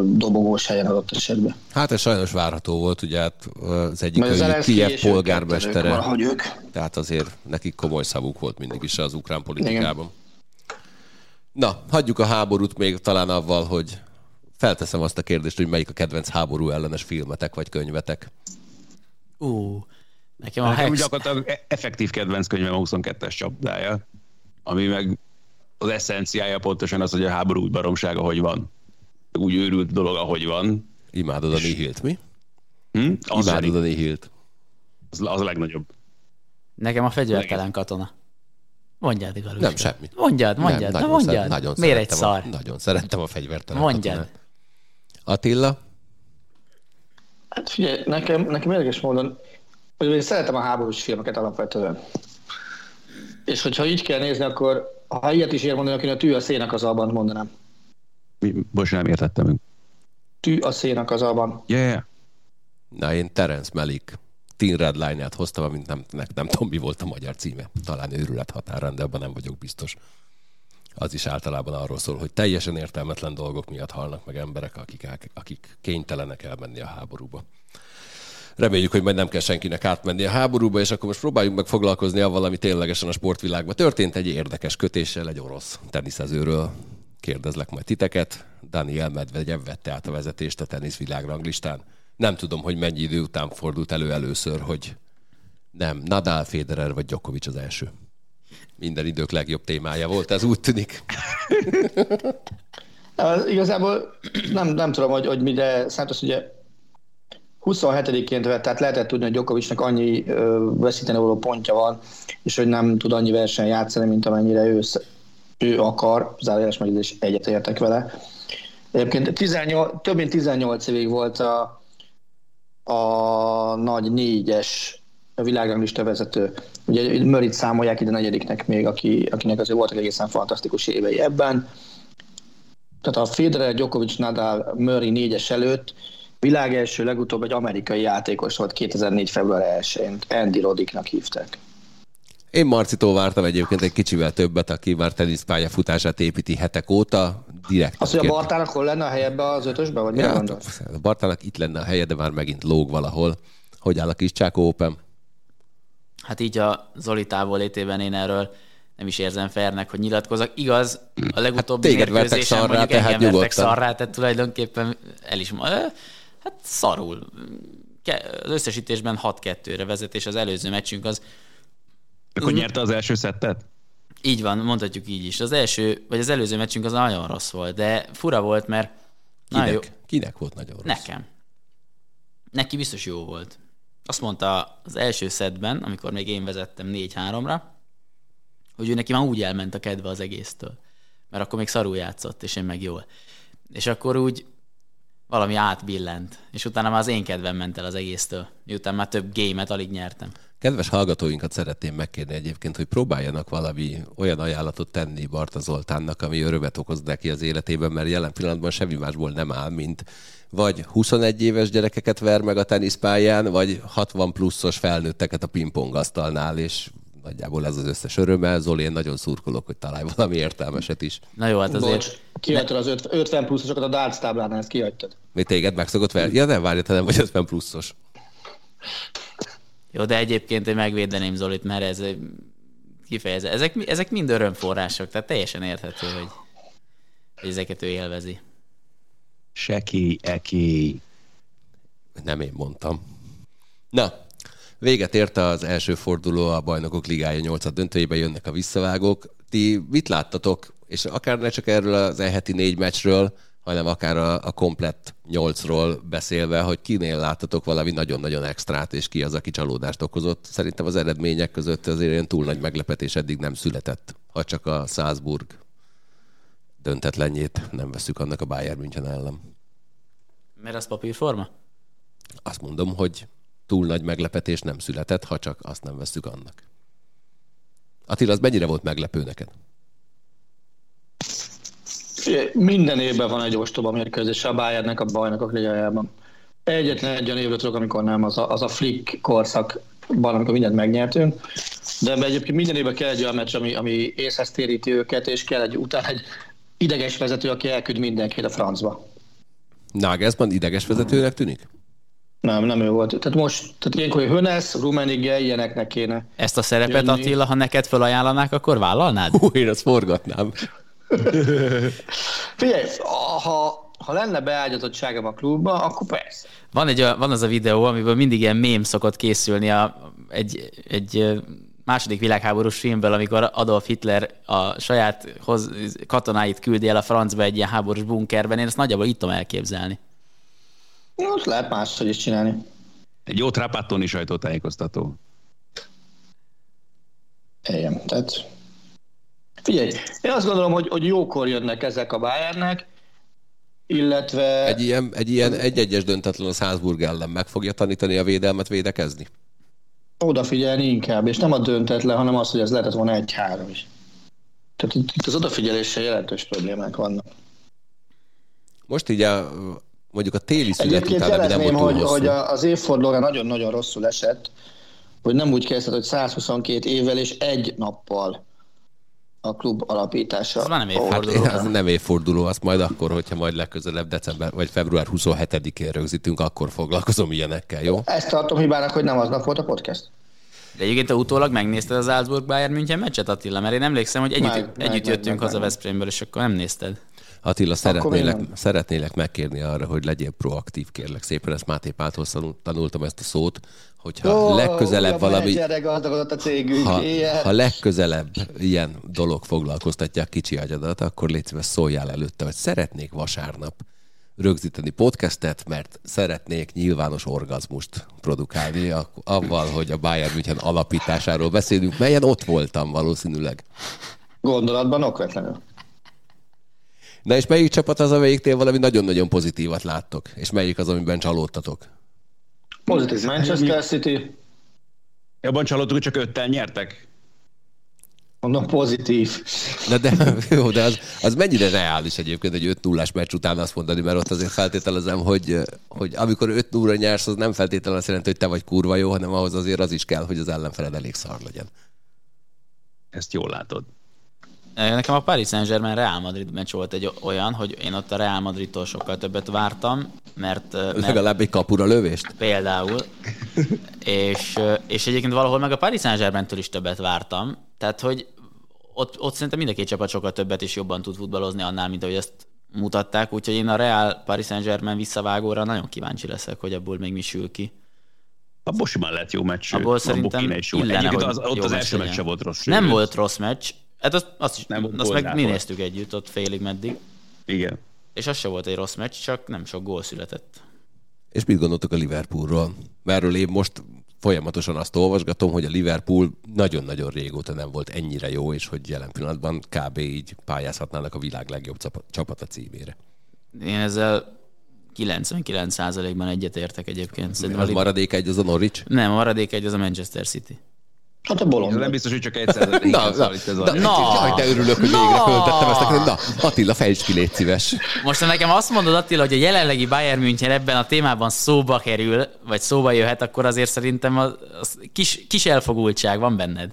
S6: dobogós helyen adott esetben.
S4: Hát ez sajnos várható volt, ugye hát az egyik Kiev polgármestere.
S6: Ők, ők.
S4: Tehát azért nekik komoly szavuk volt mindig is az ukrán politikában. Igen. Na, hagyjuk a háborút még talán avval, hogy felteszem azt a kérdést, hogy melyik a kedvenc háború ellenes filmetek vagy könyvetek.
S2: Ú, nekem
S5: a nekem Hex... gyakorlatilag e- effektív kedvenc könyvem a 22-es csapdája, ami meg az eszenciája pontosan az, hogy a háború úgy baromsága, hogy van. Úgy őrült dolog, ahogy van.
S4: Imádod a nihilt, mi?
S5: Hm?
S4: Az Imádod a nihilt.
S5: Az, az a legnagyobb.
S2: Nekem a fegyvertelen katona. Mondjad, igaz.
S4: Nem, semmi.
S2: Mondjad, mondjad, nem, nagyon mondjad. Nagyon Miért egy szar?
S4: A, nagyon szerettem a fegyvertelen
S2: Mondjad. Katonát.
S4: Attila?
S6: Hát figyelj, nekem, nekem érdekes módon, hogy én szeretem a háborús filmeket alapvetően. És hogyha így kell nézni, akkor ha ilyet is ér mondani, akinek a tű a szénak az alban mondanám.
S5: Mi, most nem értettem.
S6: Tű a szénak az alban.
S5: Yeah.
S4: Na, én Terence Malik Teen Red Line-et hoztam, amint nem, nem, nem tudom, mi volt a magyar címe. Talán őrület határán, de abban nem vagyok biztos. Az is általában arról szól, hogy teljesen értelmetlen dolgok miatt halnak meg emberek, akik, akik kénytelenek elmenni a háborúba. Reméljük, hogy majd nem kell senkinek átmenni a háborúba, és akkor most próbáljuk meg foglalkozni avval, ami ténylegesen a sportvilágban történt. Egy érdekes kötéssel egy orosz teniszezőről kérdezlek majd titeket. Daniel Medvegyev vette át a vezetést a teniszvilágranglistán. Nem tudom, hogy mennyi idő után fordult elő először, hogy nem, Nadal, Federer vagy Djokovic az első. Minden idők legjobb témája volt, ez úgy tűnik. [LAUGHS]
S6: Igazából nem, nem tudom, hogy, hogy mire számítasz, ugye 27-ként vett, tehát lehetett tudni, hogy Djokovicnak annyi veszíteni való pontja van, és hogy nem tud annyi verseny játszani, mint amennyire ő, ő akar, zárójeles is egyetértek vele. Egyébként 18, több mint 18 évig volt a, a nagy négyes a világranglista vezető. Ugye Mörit számolják ide negyediknek még, aki, akinek azért voltak egészen fantasztikus évei ebben. Tehát a Federer, Djokovic, Nadal, Murray négyes előtt Világ első legutóbb egy amerikai játékos volt 2004. február 1-én. Andy Roddicknak hívták.
S4: Én Marcitól vártam egyébként egy kicsivel többet, aki már teniszpálya futását építi hetek óta. Direkt
S6: Azt, hogy a Bartának hol lenne a helye ebbe az ötösbe, vagy ja,
S4: A Bartának itt lenne a helye, de már megint lóg valahol. Hogy áll a kis Csákó Open?
S2: Hát így a Zoli távolétében én erről nem is érzem fernek, hogy nyilatkozok. Igaz, a legutóbbi hát mérkőzésen mondjuk tehát engem vertek szarrá, tehát tulajdonképpen el is Hát szarul. Az összesítésben 6-2-re vezet, és az előző meccsünk az...
S5: Akkor nyerte az első szettet?
S2: Így van, mondhatjuk így is. Az első, vagy az előző meccsünk az nagyon rossz volt, de fura volt, mert...
S4: Kinek? Jó. Kinek volt nagyon rossz?
S2: Nekem. Neki biztos jó volt. Azt mondta az első szedben, amikor még én vezettem 4-3-ra, hogy ő neki már úgy elment a kedve az egésztől. Mert akkor még szarul játszott, és én meg jól. És akkor úgy valami átbillent, és utána már az én kedvem ment el az egésztől, miután már több gémet alig nyertem.
S4: Kedves hallgatóinkat szeretném megkérni egyébként, hogy próbáljanak valami olyan ajánlatot tenni Barta Zoltánnak, ami örömet okoz neki az életében, mert jelen pillanatban semmi másból nem áll, mint vagy 21 éves gyerekeket ver meg a teniszpályán, vagy 60 pluszos felnőtteket a pingpongasztalnál, és nagyjából ez az összes örömmel. Zoli, én nagyon szurkolok, hogy találj valami értelmeset is.
S2: Na jó, hát azért... Bocs,
S6: kihagytad az 50 pluszosokat a darts táblánál, ezt kihagytad.
S4: Mi téged megszokott fel? Ja, nem, várj, te nem vagy 50 pluszos.
S2: Jó, de egyébként én megvédeném Zolit, mert ez kifejező. Ezek, ezek mind örömforrások, tehát teljesen érthető, hogy, hogy ezeket ő élvezi.
S5: Seki, eki.
S4: Nem én mondtam. Na, Véget ért az első forduló a Bajnokok Ligája 8 döntőjében, jönnek a visszavágók. Ti mit láttatok, és akár ne csak erről az elheti négy meccsről, hanem akár a, a komplett nyolcról beszélve, hogy kinél láttatok valami nagyon-nagyon extrát, és ki az, aki csalódást okozott. Szerintem az eredmények között azért ilyen túl nagy meglepetés eddig nem született, ha csak a Salzburg döntetlenjét nem veszük annak a Bayern München ellen.
S2: Mert az papírforma?
S4: Azt mondom, hogy túl nagy meglepetés nem született, ha csak azt nem veszük annak. Attila, az mennyire volt meglepő neked?
S6: Minden évben van egy ostoba mérkőzés a Bayernnek a bajnokok ligájában. Egyetlen egy olyan évre tudok, amikor nem, az a, az a flick korszakban, amikor mindent megnyertünk. De egyébként minden évben kell egy olyan meccs, ami, ami észhez téríti őket, és kell egy, utána egy ideges vezető, aki elküld mindenkit a francba.
S4: Nagelsmann ideges vezetőnek tűnik?
S6: Nem, nem ő volt. Tehát most, tehát ilyenkor Hönes, Rumenige, ilyeneknek kéne.
S2: Ezt a szerepet, jönni. Attila, ha neked felajánlanák, akkor vállalnád?
S4: Hú, én azt forgatnám. [LAUGHS]
S6: Figyelj, ha, ha lenne beágyazottságom a klubba, akkor persze.
S2: Van, egy, van az a videó, amiből mindig ilyen mém szokott készülni a, egy, egy második világháborús filmből, amikor Adolf Hitler a saját hoz, katonáit küldi el a francba egy ilyen háborús bunkerben, én ezt nagyjából itt tudom elképzelni.
S6: Most lehet máshogy is csinálni.
S5: Egy jó trápáttoni sajtótájékoztató.
S6: Igen, tehát Figyelj, én azt gondolom, hogy, hogy jókor jönnek ezek a Bayernnek, illetve...
S4: Egy ilyen, egy ilyen egy-egyes döntetlen a Salzburg ellen meg fogja tanítani a védelmet védekezni?
S6: Odafigyelni inkább, és nem a döntetlen, hanem az, hogy ez lehetett volna egy-három is. Tehát itt az odafigyeléssel jelentős problémák vannak.
S4: Most így a, mondjuk a téli szünet
S6: Egyébként után, nem hogy, hosszú. hogy az évfordulóra nagyon-nagyon rosszul esett, hogy nem úgy kezdett, hogy 122 évvel és egy nappal a klub alapítása.
S2: Ez már nem évforduló.
S4: Hát, nem évforduló, azt majd akkor, hogyha majd legközelebb december vagy február 27-én rögzítünk, akkor foglalkozom ilyenekkel, jó?
S6: Ezt tartom hibának, hogy nem aznap volt a podcast.
S2: De egyébként te utólag megnézted az Salzburg Bayern München meccset, Attila? Mert én emlékszem, hogy együtt, meg, együtt meg, jöttünk meg, haza Veszprémből, és akkor nem nézted.
S4: Attila, szeretnélek, szeretnélek megkérni arra, hogy legyél proaktív, kérlek szépen, ezt Máté Páltól tanultam ezt a szót, hogyha oh, legközelebb valami...
S6: a cégünk,
S4: ha, ha legközelebb ilyen dolog foglalkoztatja a kicsi agyadat, akkor légy szíves szóljál előtte, hogy szeretnék vasárnap rögzíteni podcastet, mert szeretnék nyilvános orgazmust produkálni, avval, hogy a Bayern München alapításáról beszélünk, melyen ott voltam valószínűleg.
S6: Gondolatban okvetlenül.
S4: Na és melyik csapat az, amelyiknél valami nagyon-nagyon pozitívat láttok? És melyik az, amiben csalódtatok?
S6: Pozitív Manchester City.
S5: Jobban csalódtuk, csak öttel nyertek?
S6: Mondom, pozitív.
S4: Na de, [LAUGHS] jó, de az, az mennyire reális egyébként egy 5 0 meccs után azt mondani, mert ott azért feltételezem, hogy, hogy amikor 5 0 nyersz, az nem feltétlenül azt jelenti, hogy te vagy kurva jó, hanem ahhoz azért az is kell, hogy az ellenfeled elég szar legyen.
S5: Ezt jól látod.
S2: Nekem a Paris Saint-Germain Real Madrid meccs volt egy olyan, hogy én ott a Real Madridtól sokkal többet vártam, mert... mert
S4: Legalább egy kapura lövést?
S2: Például. és, és egyébként valahol meg a Paris Saint-Germain-től is többet vártam. Tehát, hogy ott, ott szerintem mind a két csapat sokkal többet is jobban tud futballozni annál, mint ahogy ezt mutatták. Úgyhogy én a Real Paris Saint-Germain visszavágóra nagyon kíváncsi leszek, hogy ebből még mi sül ki.
S5: Abból simán lett jó meccs.
S2: Abból szerintem illene, hogy
S5: az, ott az első meccs volt rossz.
S2: Nem volt rossz meccs, Hát azt, azt, is, nem azt meg mi néztük együtt ott félig meddig.
S5: Igen.
S2: És az se volt egy rossz meccs, csak nem sok gól született.
S4: És mit gondoltok a Liverpoolról? Mert én most folyamatosan azt olvasgatom, hogy a Liverpool nagyon-nagyon régóta nem volt ennyire jó, és hogy jelen pillanatban kb. így pályázhatnának a világ legjobb csapata címére.
S2: Én ezzel 99%-ban egyetértek egyébként.
S4: Szerintem a maradék egy az a Norwich?
S2: Nem, a maradék egy az a Manchester City.
S6: Hát a bolond.
S5: Nem biztos, hogy csak egyszer na,
S4: na, ez a... Na, Jaj, de örülök, hogy végre föltettem ezt a Na, Attila, fejtsd ki, légy szíves.
S2: Most ha nekem azt mondod, Attila, hogy a jelenlegi Bayern München ebben a témában szóba kerül, vagy szóba jöhet, akkor azért szerintem az, az kis, kis elfogultság van benned.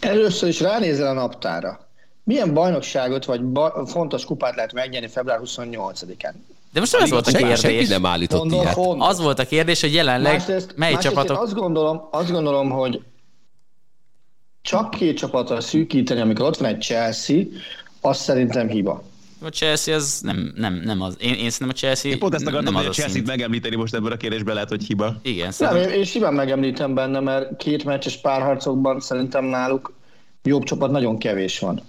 S6: Először is ránézel a naptára. Milyen bajnokságot vagy ba- fontos kupát lehet megnyerni február 28-án?
S2: De most nem ez volt a kérdés. Senki
S4: nem állított Mondom, ilyet.
S2: Az volt a kérdés, hogy jelenleg másrészt, mely másrészt csapatok...
S6: Azt gondolom, azt gondolom, hogy csak két csapatra szűkíteni, amikor ott van egy Chelsea, az szerintem hiba.
S2: A Chelsea az nem, nem, nem az. Én, én szerintem a Chelsea
S5: Én pont ezt akartam,
S2: nem
S5: hogy a Chelsea-t
S2: szint.
S5: megemlíteni most ebben a kérdésben lehet, hogy hiba.
S2: Igen,
S6: Nem,
S2: szerintem,
S6: én, én simán megemlítem benne, mert két meccses párharcokban szerintem náluk jobb csapat nagyon kevés van.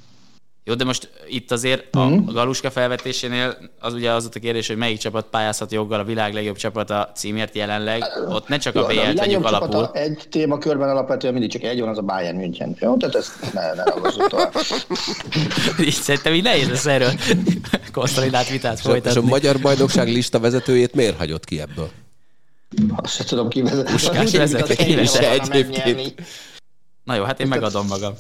S2: Jó, de most itt azért a, a Galuska felvetésénél az ugye az a kérdés, hogy melyik csapat pályázhat joggal a világ legjobb csapata címért jelenleg. Ott ne csak a
S6: Jó, de
S2: BL-t vegyük alapul.
S6: Egy témakörben alapvetően mindig csak egy van, az a Bayern München. Jó, tehát ezt ne, ne tovább. [LAUGHS]
S2: Így szerintem így nehéz lesz erről [LAUGHS] konszolidált vitát
S4: És a, és a
S2: folytatni.
S4: magyar bajnokság lista vezetőjét miért hagyott ki ebből?
S6: Azt se tudom kivezetni.
S2: Puskás vezet, ki vezet?
S4: egyébként.
S2: Na jó, hát én megadom magam.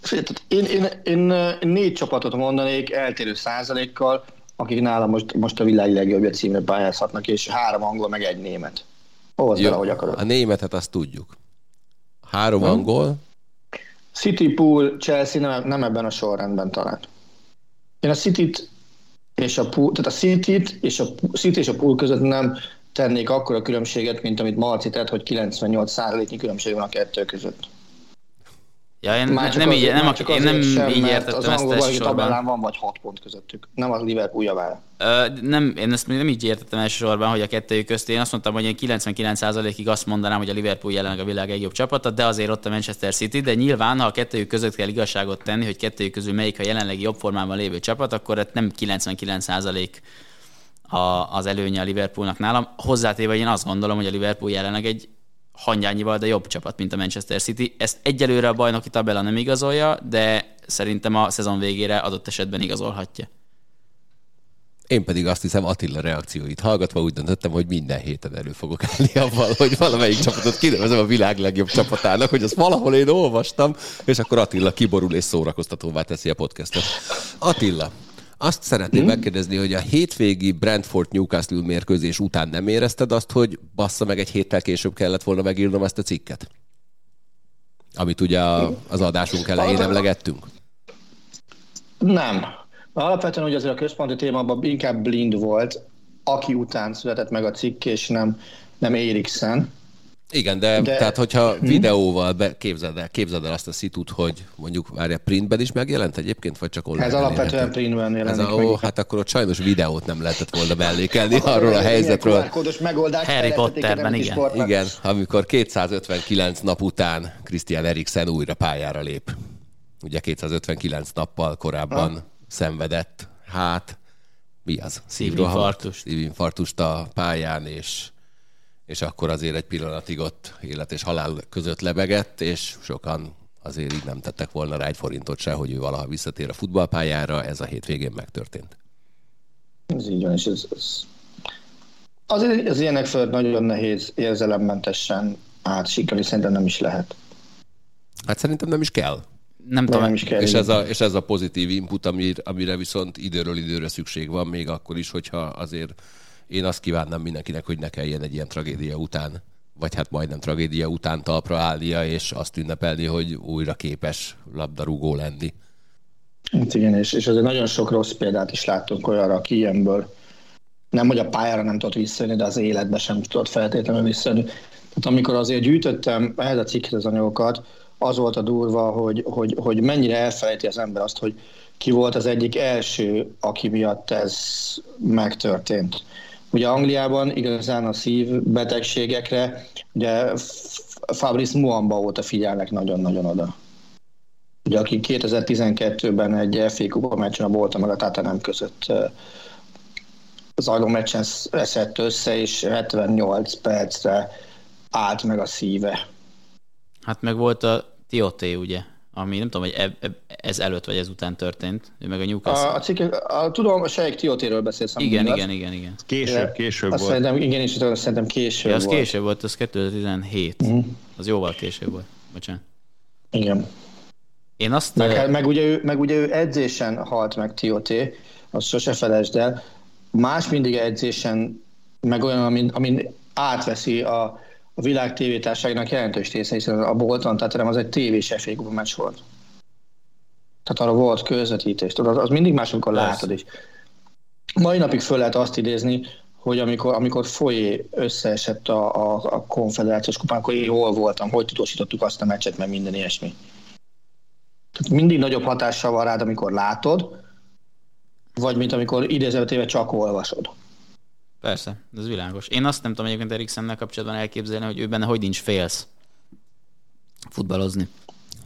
S6: Figyelj, tehát Én, én, én, én négy csapatot mondanék eltérő százalékkal, akik nálam most, most a világ legjobbja címre pályázhatnak, és három angol, meg egy német. Hozd bele, ahogy akarod.
S4: a németet azt tudjuk. Három angol,
S6: City, Pool, Chelsea nem, nem ebben a sorrendben talán. Én a City-t és a Pool, tehát a City-t és a, City és a Pool között nem tennék akkora különbséget, mint amit Marci tett, hogy 98%-nyi különbség van a kettő között.
S2: Ja, én
S6: Már csak
S2: nem, így,
S6: azért-
S2: nem,
S6: már
S2: ak-
S6: csak
S2: én nem
S6: sem,
S2: így értettem
S6: az
S2: ezt elsősorban.
S6: van vagy 6 pont közöttük. Nem a Liverpool javára.
S2: Ö, nem, én ezt nem így értettem elsősorban, hogy a kettőjük közt. Én azt mondtam, hogy én 99%-ig azt mondanám, hogy a Liverpool jelenleg a világ legjobb csapata, de azért ott a Manchester City, de nyilván, ha a kettőjük között kell igazságot tenni, hogy kettőjük közül melyik a jelenlegi jobb formában lévő csapat, akkor hát nem 99% a, az előnye a Liverpoolnak nálam. Hozzátéve, hogy én azt gondolom, hogy a Liverpool jelenleg egy hangyányival, de jobb csapat, mint a Manchester City. Ezt egyelőre a bajnoki tabella nem igazolja, de szerintem a szezon végére adott esetben igazolhatja.
S4: Én pedig azt hiszem Attila reakcióit hallgatva úgy döntöttem, hogy minden héten elő fogok állni avval, hogy valamelyik csapatot kinevezem a világ legjobb csapatának, hogy azt valahol én olvastam, és akkor Attila kiborul és szórakoztatóvá teszi a podcastot. Attila, azt szeretném
S6: Mhm.
S4: megkérdezni, hogy a hétvégi Brentford Newcastle mérkőzés után nem érezted azt, hogy bassza meg egy héttel később kellett volna megírnom ezt a cikket? Amit ugye az adásunk elején emlegettünk?
S6: Nem. Alapvetően ugye azért a központi témában inkább blind volt, aki után született meg a cikk, és nem, nem Eriksen.
S4: Igen, de, de... Tehát hogyha videóval be, képzeld, el, képzeld el azt a szitut, hogy mondjuk várja, printben is megjelent egyébként, vagy csak online
S6: Ez alapvetően
S4: elérhető?
S6: printben
S4: Ez
S6: jelenik
S4: a,
S6: meg.
S4: ó, hát akkor ott sajnos videót nem lehetett volna mellékelni arról a helyzetről.
S6: QR-kódos megoldás
S2: Harry Potterben,
S6: a
S2: igen.
S6: sportnak.
S4: Igen, amikor 259 nap után Christian Eriksen újra pályára lép. Ugye 259 nappal korábban ha. szenvedett, hát mi az?
S2: Szívinfarktust.
S4: Szívinfarktust a pályán, és, és akkor azért egy pillanatig ott élet és halál között lebegett, és sokan azért így nem tettek volna rá egy forintot se, hogy ő valaha visszatér a futballpályára, ez a hétvégén megtörtént.
S6: Ez így van, és ez, ez... Azért az ilyenek fölött nagyon nehéz érzelemmentesen átsiklani, szerintem nem is lehet.
S4: Hát szerintem nem is kell.
S2: Nem tudom,
S6: Nem is kell.
S4: És ez, a, és ez a pozitív input, amire, amire viszont időről időre szükség van, még akkor is, hogyha azért én azt kívánnám mindenkinek, hogy ne kelljen egy ilyen tragédia után, vagy hát majdnem tragédia után talpra állnia, és azt ünnepelni, hogy újra képes labdarúgó lenni.
S6: Hát igen, és, és azért nagyon sok rossz példát is láttunk olyanra, aki ilyenből nem, hogy a pályára nem tudott visszajönni, de az életbe sem tudott feltétlenül visszajönni. Tehát amikor azért gyűjtöttem ehhez a cikkhez az anyagokat, az volt a durva, hogy, hogy, hogy mennyire elfelejti az ember azt, hogy ki volt az egyik első, aki miatt ez megtörtént. Ugye Angliában igazán a szívbetegségekre, ugye Fabrice Muamba óta figyelnek nagyon-nagyon oda. Ugye, aki 2012-ben egy FA Kupa meccsen a Bolton meg a Tottenham között zajló meccsen eszett össze, és 78 percre állt meg a szíve.
S2: Hát meg volt a Tioté, ugye? Ami nem tudom, hogy eb, eb, ez előtt vagy ez után történt. Ő meg a Newcastle.
S6: A, a cikk, a, tudom, a Sejk Tiotéről beszélsz.
S2: igen,
S6: igaz.
S2: igen, igen, igen.
S5: Később, később
S6: Azt
S5: volt.
S6: szerintem, igen, és azt szerintem később
S2: Ja, az
S6: volt.
S2: később volt, az 2017.
S6: Mhm.
S2: Az jóval később volt. Bocsánat.
S6: Igen.
S2: Én azt...
S6: Meg, hát meg, ugye ő, meg ugye ő edzésen halt meg Tioté, azt sose felejtsd el. Más mindig edzésen, meg olyan, amin, amin átveszi a, a világ tévétárságnak jelentős része, hiszen a Bolton, tehát nem az egy tévés FA Kupa meccs volt. Tehát arra volt közvetítés, tudod, az, az mindig más, amikor
S2: Persze.
S6: látod is. Mai napig föl lehet azt idézni, hogy amikor, amikor folyé összeesett a, a, a konfederációs kupán, akkor én hol voltam, hogy tudósítottuk azt a meccset, meg minden ilyesmi. Tehát mindig nagyobb hatással van rád, amikor látod, vagy mint amikor idézőtéve csak olvasod.
S2: Persze, ez világos. Én azt nem tudom egyébként Eriksennel kapcsolatban elképzelni, hogy ő benne hogy nincs félsz futballozni.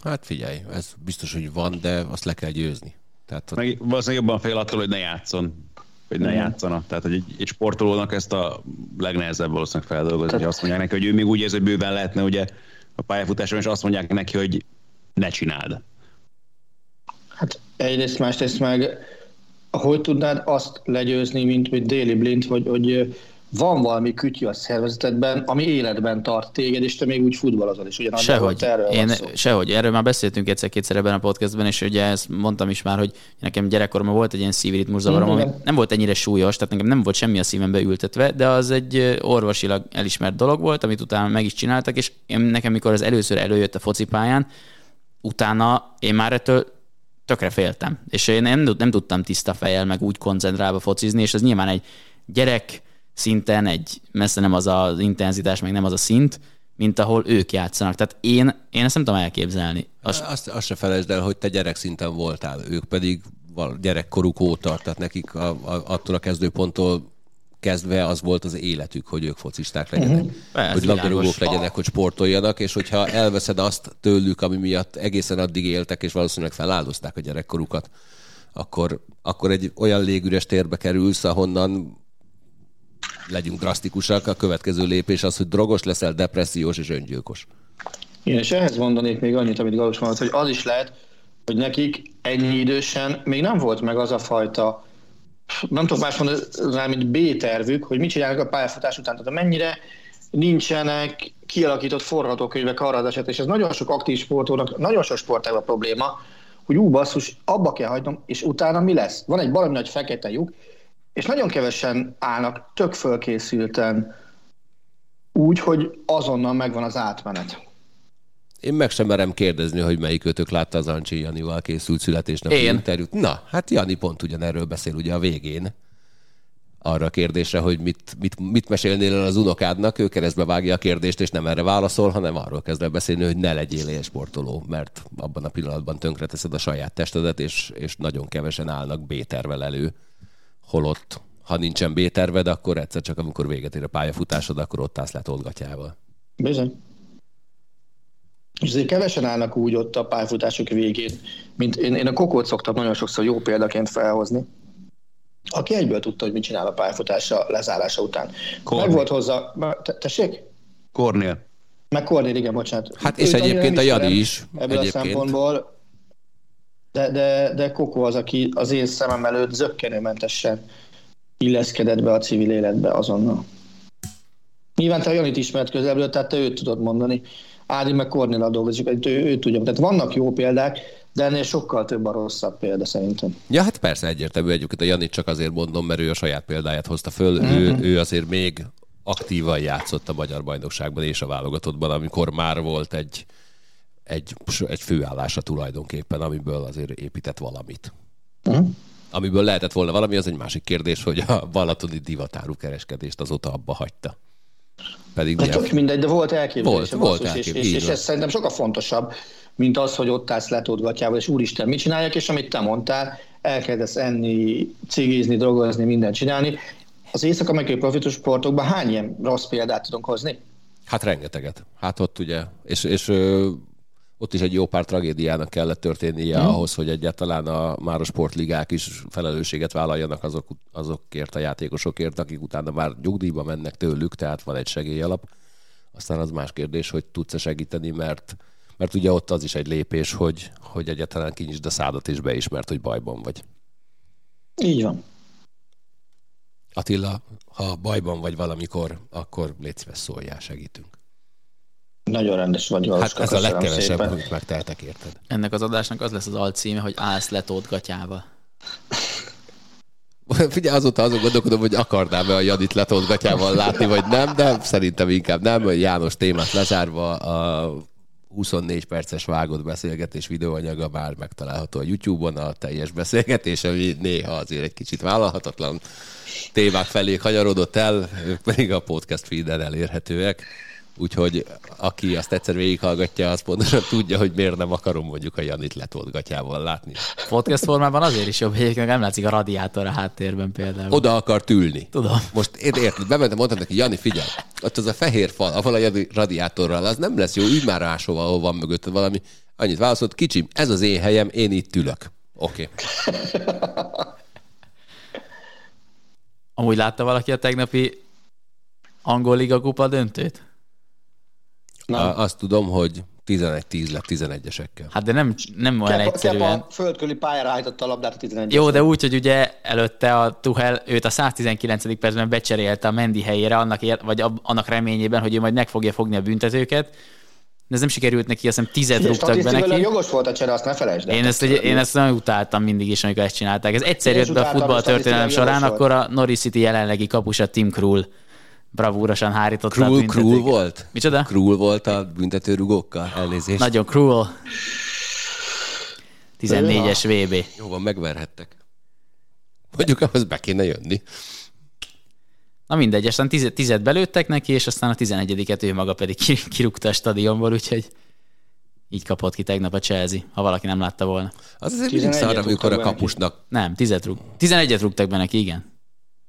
S4: Hát figyelj, ez biztos, hogy van, de azt le kell győzni. Tehát ott...
S5: Meg valószínűleg jobban fél attól, hogy ne játszon hogy ne játszana. Tehát, hogy egy, egy sportolónak ezt a legnehezebb valószínűleg feldolgozni, Tehát... hogy azt mondják neki, hogy ő még úgy érzi, hogy bőven lehetne ugye a pályafutáson, és azt mondják neki, hogy ne csináld.
S6: Hát egyrészt, másrészt meg hogy tudnád azt legyőzni, mint, mint Daily Blind, hogy, hogy van valami kütyű a szervezetedben, ami életben tart téged, és te még úgy futballozol is. Ugyan
S2: sehogy. Erről Én, sehogy. Erről már beszéltünk egyszer-kétszer ebben a podcastben, és ugye ezt mondtam is már, hogy nekem gyerekkoromban volt egy ilyen szívritmus zavarom, ami nem volt ennyire súlyos, tehát nekem nem volt semmi a szívembe ültetve, de az egy orvosilag elismert dolog volt, amit utána meg is csináltak, és én, nekem, mikor az először előjött a focipályán, utána én már ettől tökre féltem. És én nem, nem tudtam tiszta fejjel, meg úgy koncentrálva focizni, és ez nyilván egy gyerek szinten egy messze nem az az intenzitás, meg nem az a szint, mint ahol ők játszanak. Tehát én, én ezt nem tudom elképzelni.
S4: Azt, azt, azt se felejtsd el, hogy te gyerek szinten voltál, ők pedig gyerekkoruk óta, tehát nekik a, a, attól a kezdőponttól kezdve az volt az életük, hogy ők focisták legyenek, uh-huh. hogy labdarúgók legyenek, hogy sportoljanak, és hogyha elveszed azt tőlük, ami miatt egészen addig éltek, és valószínűleg feláldozták a gyerekkorukat, akkor, akkor egy olyan légüres térbe kerülsz, ahonnan legyünk drasztikusak, a következő lépés az, hogy drogos leszel, depressziós és öngyilkos.
S6: Igen, és ehhez mondanék még annyit, amit Galus mondott, hogy az is lehet, hogy nekik ennyi idősen még nem volt meg az a fajta, nem tudok más mondani mint B-tervük, hogy mit csinálnak a pályafutás után. Tehát mennyire nincsenek kialakított forgatókönyvek arra az eset, és ez nagyon sok aktív sportolónak, nagyon sok sportágban probléma, hogy ú, basszus, abba kell hagynom, és utána mi lesz? Van egy valami nagy fekete lyuk, és nagyon kevesen állnak tök fölkészülten úgy, hogy azonnal megvan az átmenet.
S4: Én meg sem merem kérdezni, hogy melyik ötök látta az Ancsi Janival készült születésnapi
S2: Én.
S4: interjút. Na, hát Jani pont ugyanerről beszél ugye a végén. Arra a kérdésre, hogy mit, mit, mit mesélnél el az unokádnak, ő keresztbe vágja a kérdést, és nem erre válaszol, hanem arról kezd el beszélni, hogy ne legyél élsportoló, mert abban a pillanatban tönkreteszed a saját testedet, és, és nagyon kevesen állnak B-tervel elő holott ha nincsen B-terved, akkor egyszer csak amikor véget ér a pályafutásod, akkor ott állsz letolgatjával.
S6: Bizony. És azért kevesen állnak úgy ott a pályafutások végén, mint én, én a kokót szoktam nagyon sokszor jó példaként felhozni, aki egyből tudta, hogy mit csinál a pályafutása lezárása után. Kornél. Meg volt hozzá... Tessék?
S5: Kornél.
S6: Meg Kornél, igen, bocsánat.
S4: Hát és egyébként a Jani is.
S6: Ebből egyébként. a szempontból de, de, de Koko az, aki az én szemem előtt zöggenőmentesen illeszkedett be a civil életbe azonnal. Nyilván te a Janit ismert közelből, tehát te őt tudod mondani. Ádi meg Kornél dolgozik, ő, ő tudja. Tehát vannak jó példák, de ennél sokkal több a rosszabb példa szerintem.
S4: Ja, hát persze egyértelmű egyébként a Janit csak azért mondom, mert ő a saját példáját hozta föl. Mm-hmm. Ő, ő azért még aktívan játszott a magyar bajnokságban és a válogatottban, amikor már volt egy, egy, egy főállása tulajdonképpen, amiből azért épített valamit. Uh-huh. Amiből lehetett volna valami, az egy másik kérdés, hogy a balatoni divatáru kereskedést azóta abba hagyta.
S6: Pedig de tök mindegy, de volt elképzelés. Volt, volt elképzelés. És, és, és ez szerintem sokkal fontosabb, mint az, hogy ott állsz letódgatjával, és úristen, mit csinálják, és amit te mondtál, elkezdesz enni, cigizni, drogozni, mindent csinálni. Az észak-amerikai profitus sportokban hány ilyen rossz példát tudunk hozni?
S4: Hát rengeteget. Hát ott ugye, és, és ott is egy jó pár tragédiának kellett történnie hmm. ahhoz, hogy egyáltalán a, már a sportligák is felelősséget vállaljanak azok, azokért a játékosokért, akik utána már nyugdíjba mennek tőlük, tehát van egy segélyalap. Aztán az más kérdés, hogy tudsz-e segíteni, mert, mert ugye ott az is egy lépés, hogy, hogy egyáltalán kinyisd a szádat és beismert, hogy bajban vagy.
S6: Így van.
S4: Attila, ha bajban vagy valamikor, akkor légy szíves szóljál, segítünk.
S6: Nagyon rendes vagy,
S4: Valuska, Hát ez a legkevesebb, szépen. amit megteltek, érted?
S2: Ennek az adásnak az lesz az alcíme, hogy állsz letót gatyába. [LAUGHS]
S4: Figyelj, azóta azon gondolkodom, hogy akarnám-e a Janit letót gatyával látni, vagy nem, de szerintem inkább nem. János témát lezárva a 24 perces vágott beszélgetés videóanyaga már megtalálható a YouTube-on, a teljes beszélgetés, ami néha azért egy kicsit vállalhatatlan témák felé kanyarodott el, ők pedig a podcast feeden elérhetőek Úgyhogy aki azt egyszer végighallgatja, az pontosan tudja, hogy miért nem akarom mondjuk a Janit letolt gatyával látni.
S2: Podcast formában azért is jobb, egyébként nem látszik a radiátor a háttérben például.
S4: Oda akart ülni.
S2: Tudom.
S4: Most én érted, bementem, mondtam neki, Jani, figyelj, ott az a fehér fal, ahol a radiátorral, az nem lesz jó, ülj már máshova, ahol van mögötted valami. Annyit válaszolt, kicsim, ez az én helyem, én itt ülök. Oké. Okay.
S2: Amúgy látta valaki a tegnapi angol liga kupa döntőt?
S4: Na. Azt tudom, hogy 11-10 lett 11-esekkel.
S2: Hát de nem, nem olyan Kepa, egyszerűen.
S6: Kepa földköli pályára állította a labdát a 11
S2: Jó, de úgy, hogy ugye előtte a Tuhel őt a 119. percben becserélte a Mendi helyére, annak, ér, vagy annak reményében, hogy ő majd meg fogja fogni a büntetőket. De ez nem sikerült neki, azt hiszem tized rúgtak be neki.
S6: jogos volt a csere, azt ne felejtsd
S2: Én ezt, ugye, én ezt nagyon utáltam mindig is, amikor ezt csinálták. Ez egyszer jött be a futball történelem során, akkor a Norris City jelenlegi kapusa Tim Krul bravúrosan hárította
S4: cruel, a büntetőket. Cruel volt?
S2: Micsoda?
S4: Cruel volt a büntetőrugókkal? Elnézést.
S2: Nagyon cruel. 14-es VB.
S4: Jó van, megverhettek. Mondjuk ahhoz be kéne jönni.
S2: Na mindegy, aztán tized, tized belőttek neki, és aztán a 11-et ő maga pedig kirúgta a stadionból, úgyhogy így kapott ki tegnap a Chelsea, ha valaki nem látta volna.
S4: Az azért mindig szar, amikor a kapusnak...
S2: Nem, tized rúg... 11-et rúgtak be neki, igen.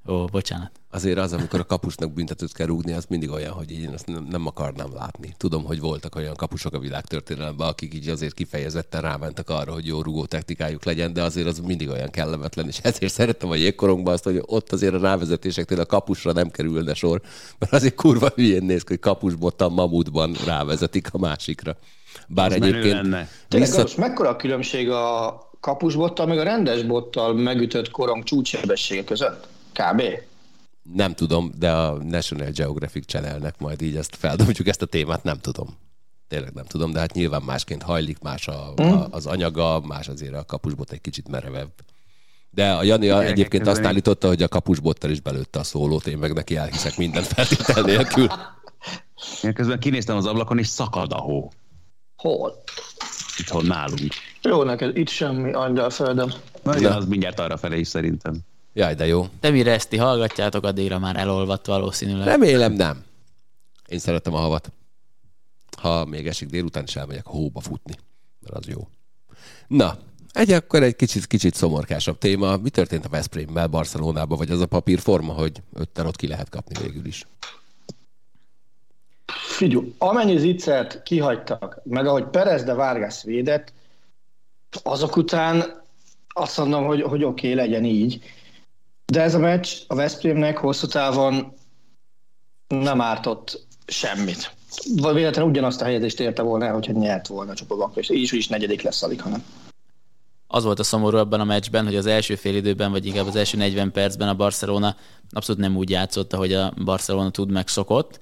S2: Ó, bocsánat.
S4: Azért az, amikor a kapusnak büntetőt kell rúgni, az mindig olyan, hogy én azt nem, nem akarnám látni. Tudom, hogy voltak olyan kapusok a világtörténelemben, akik így azért kifejezetten rámentek arra, hogy jó rugó technikájuk legyen, de azért az mindig olyan kellemetlen, és ezért szerettem a jégkorongban azt, hogy ott azért a rávezetéseknél a kapusra nem kerülne sor, mert azért kurva hülyén néz hogy kapusbottan mamutban rávezetik a másikra. Bár az egyébként...
S6: Lenne. Vissza... mekkora a különbség a kapusbottal, meg a rendes bottal megütött korong csúcssebessége között? Kb.
S4: Nem tudom, de a National Geographic channelnek majd így ezt feldobjuk ezt a témát, nem tudom. Tényleg nem tudom, de hát nyilván másként hajlik, más a, mm. a, az anyaga, más azért a kapusbot egy kicsit merevebb. De a Jani a, egyébként azt állította, hogy a kapusbottal is belőtte a szólót, én meg neki elhiszek minden feltétel nélkül.
S5: Én közben kinéztem az ablakon, és szakad a hó.
S6: Hol?
S5: Itthon nálunk.
S6: Jó, neked itt semmi angyal földem.
S5: Na, az mindjárt arra felé is szerintem.
S4: Jaj, de jó.
S2: De mire ezt ti hallgatjátok, addigra már elolvadt valószínűleg.
S4: Remélem nem. Én szeretem a havat. Ha még esik délután, is elmegyek hóba futni, mert az jó. Na, egy akkor egy kicsit, kicsit szomorkásabb téma. Mi történt a Veszprémmel Barcelonában, vagy az a papírforma, hogy ötten ott ki lehet kapni végül is?
S6: Figyelj, amennyi zicsert kihagytak, meg ahogy Perez de Vargas védett, azok után azt mondom, hogy, hogy oké, okay, legyen így. De ez a meccs a Veszprémnek hosszú távon nem ártott semmit. Véletlenül ugyanazt a helyezést érte volna el, hogyha nyert volna a csoportban, és így is negyedik lesz alig, hanem.
S2: Az volt a szomorú ebben a meccsben, hogy az első fél időben, vagy inkább az első 40 percben a Barcelona abszolút nem úgy játszott, ahogy a Barcelona tud megszokott,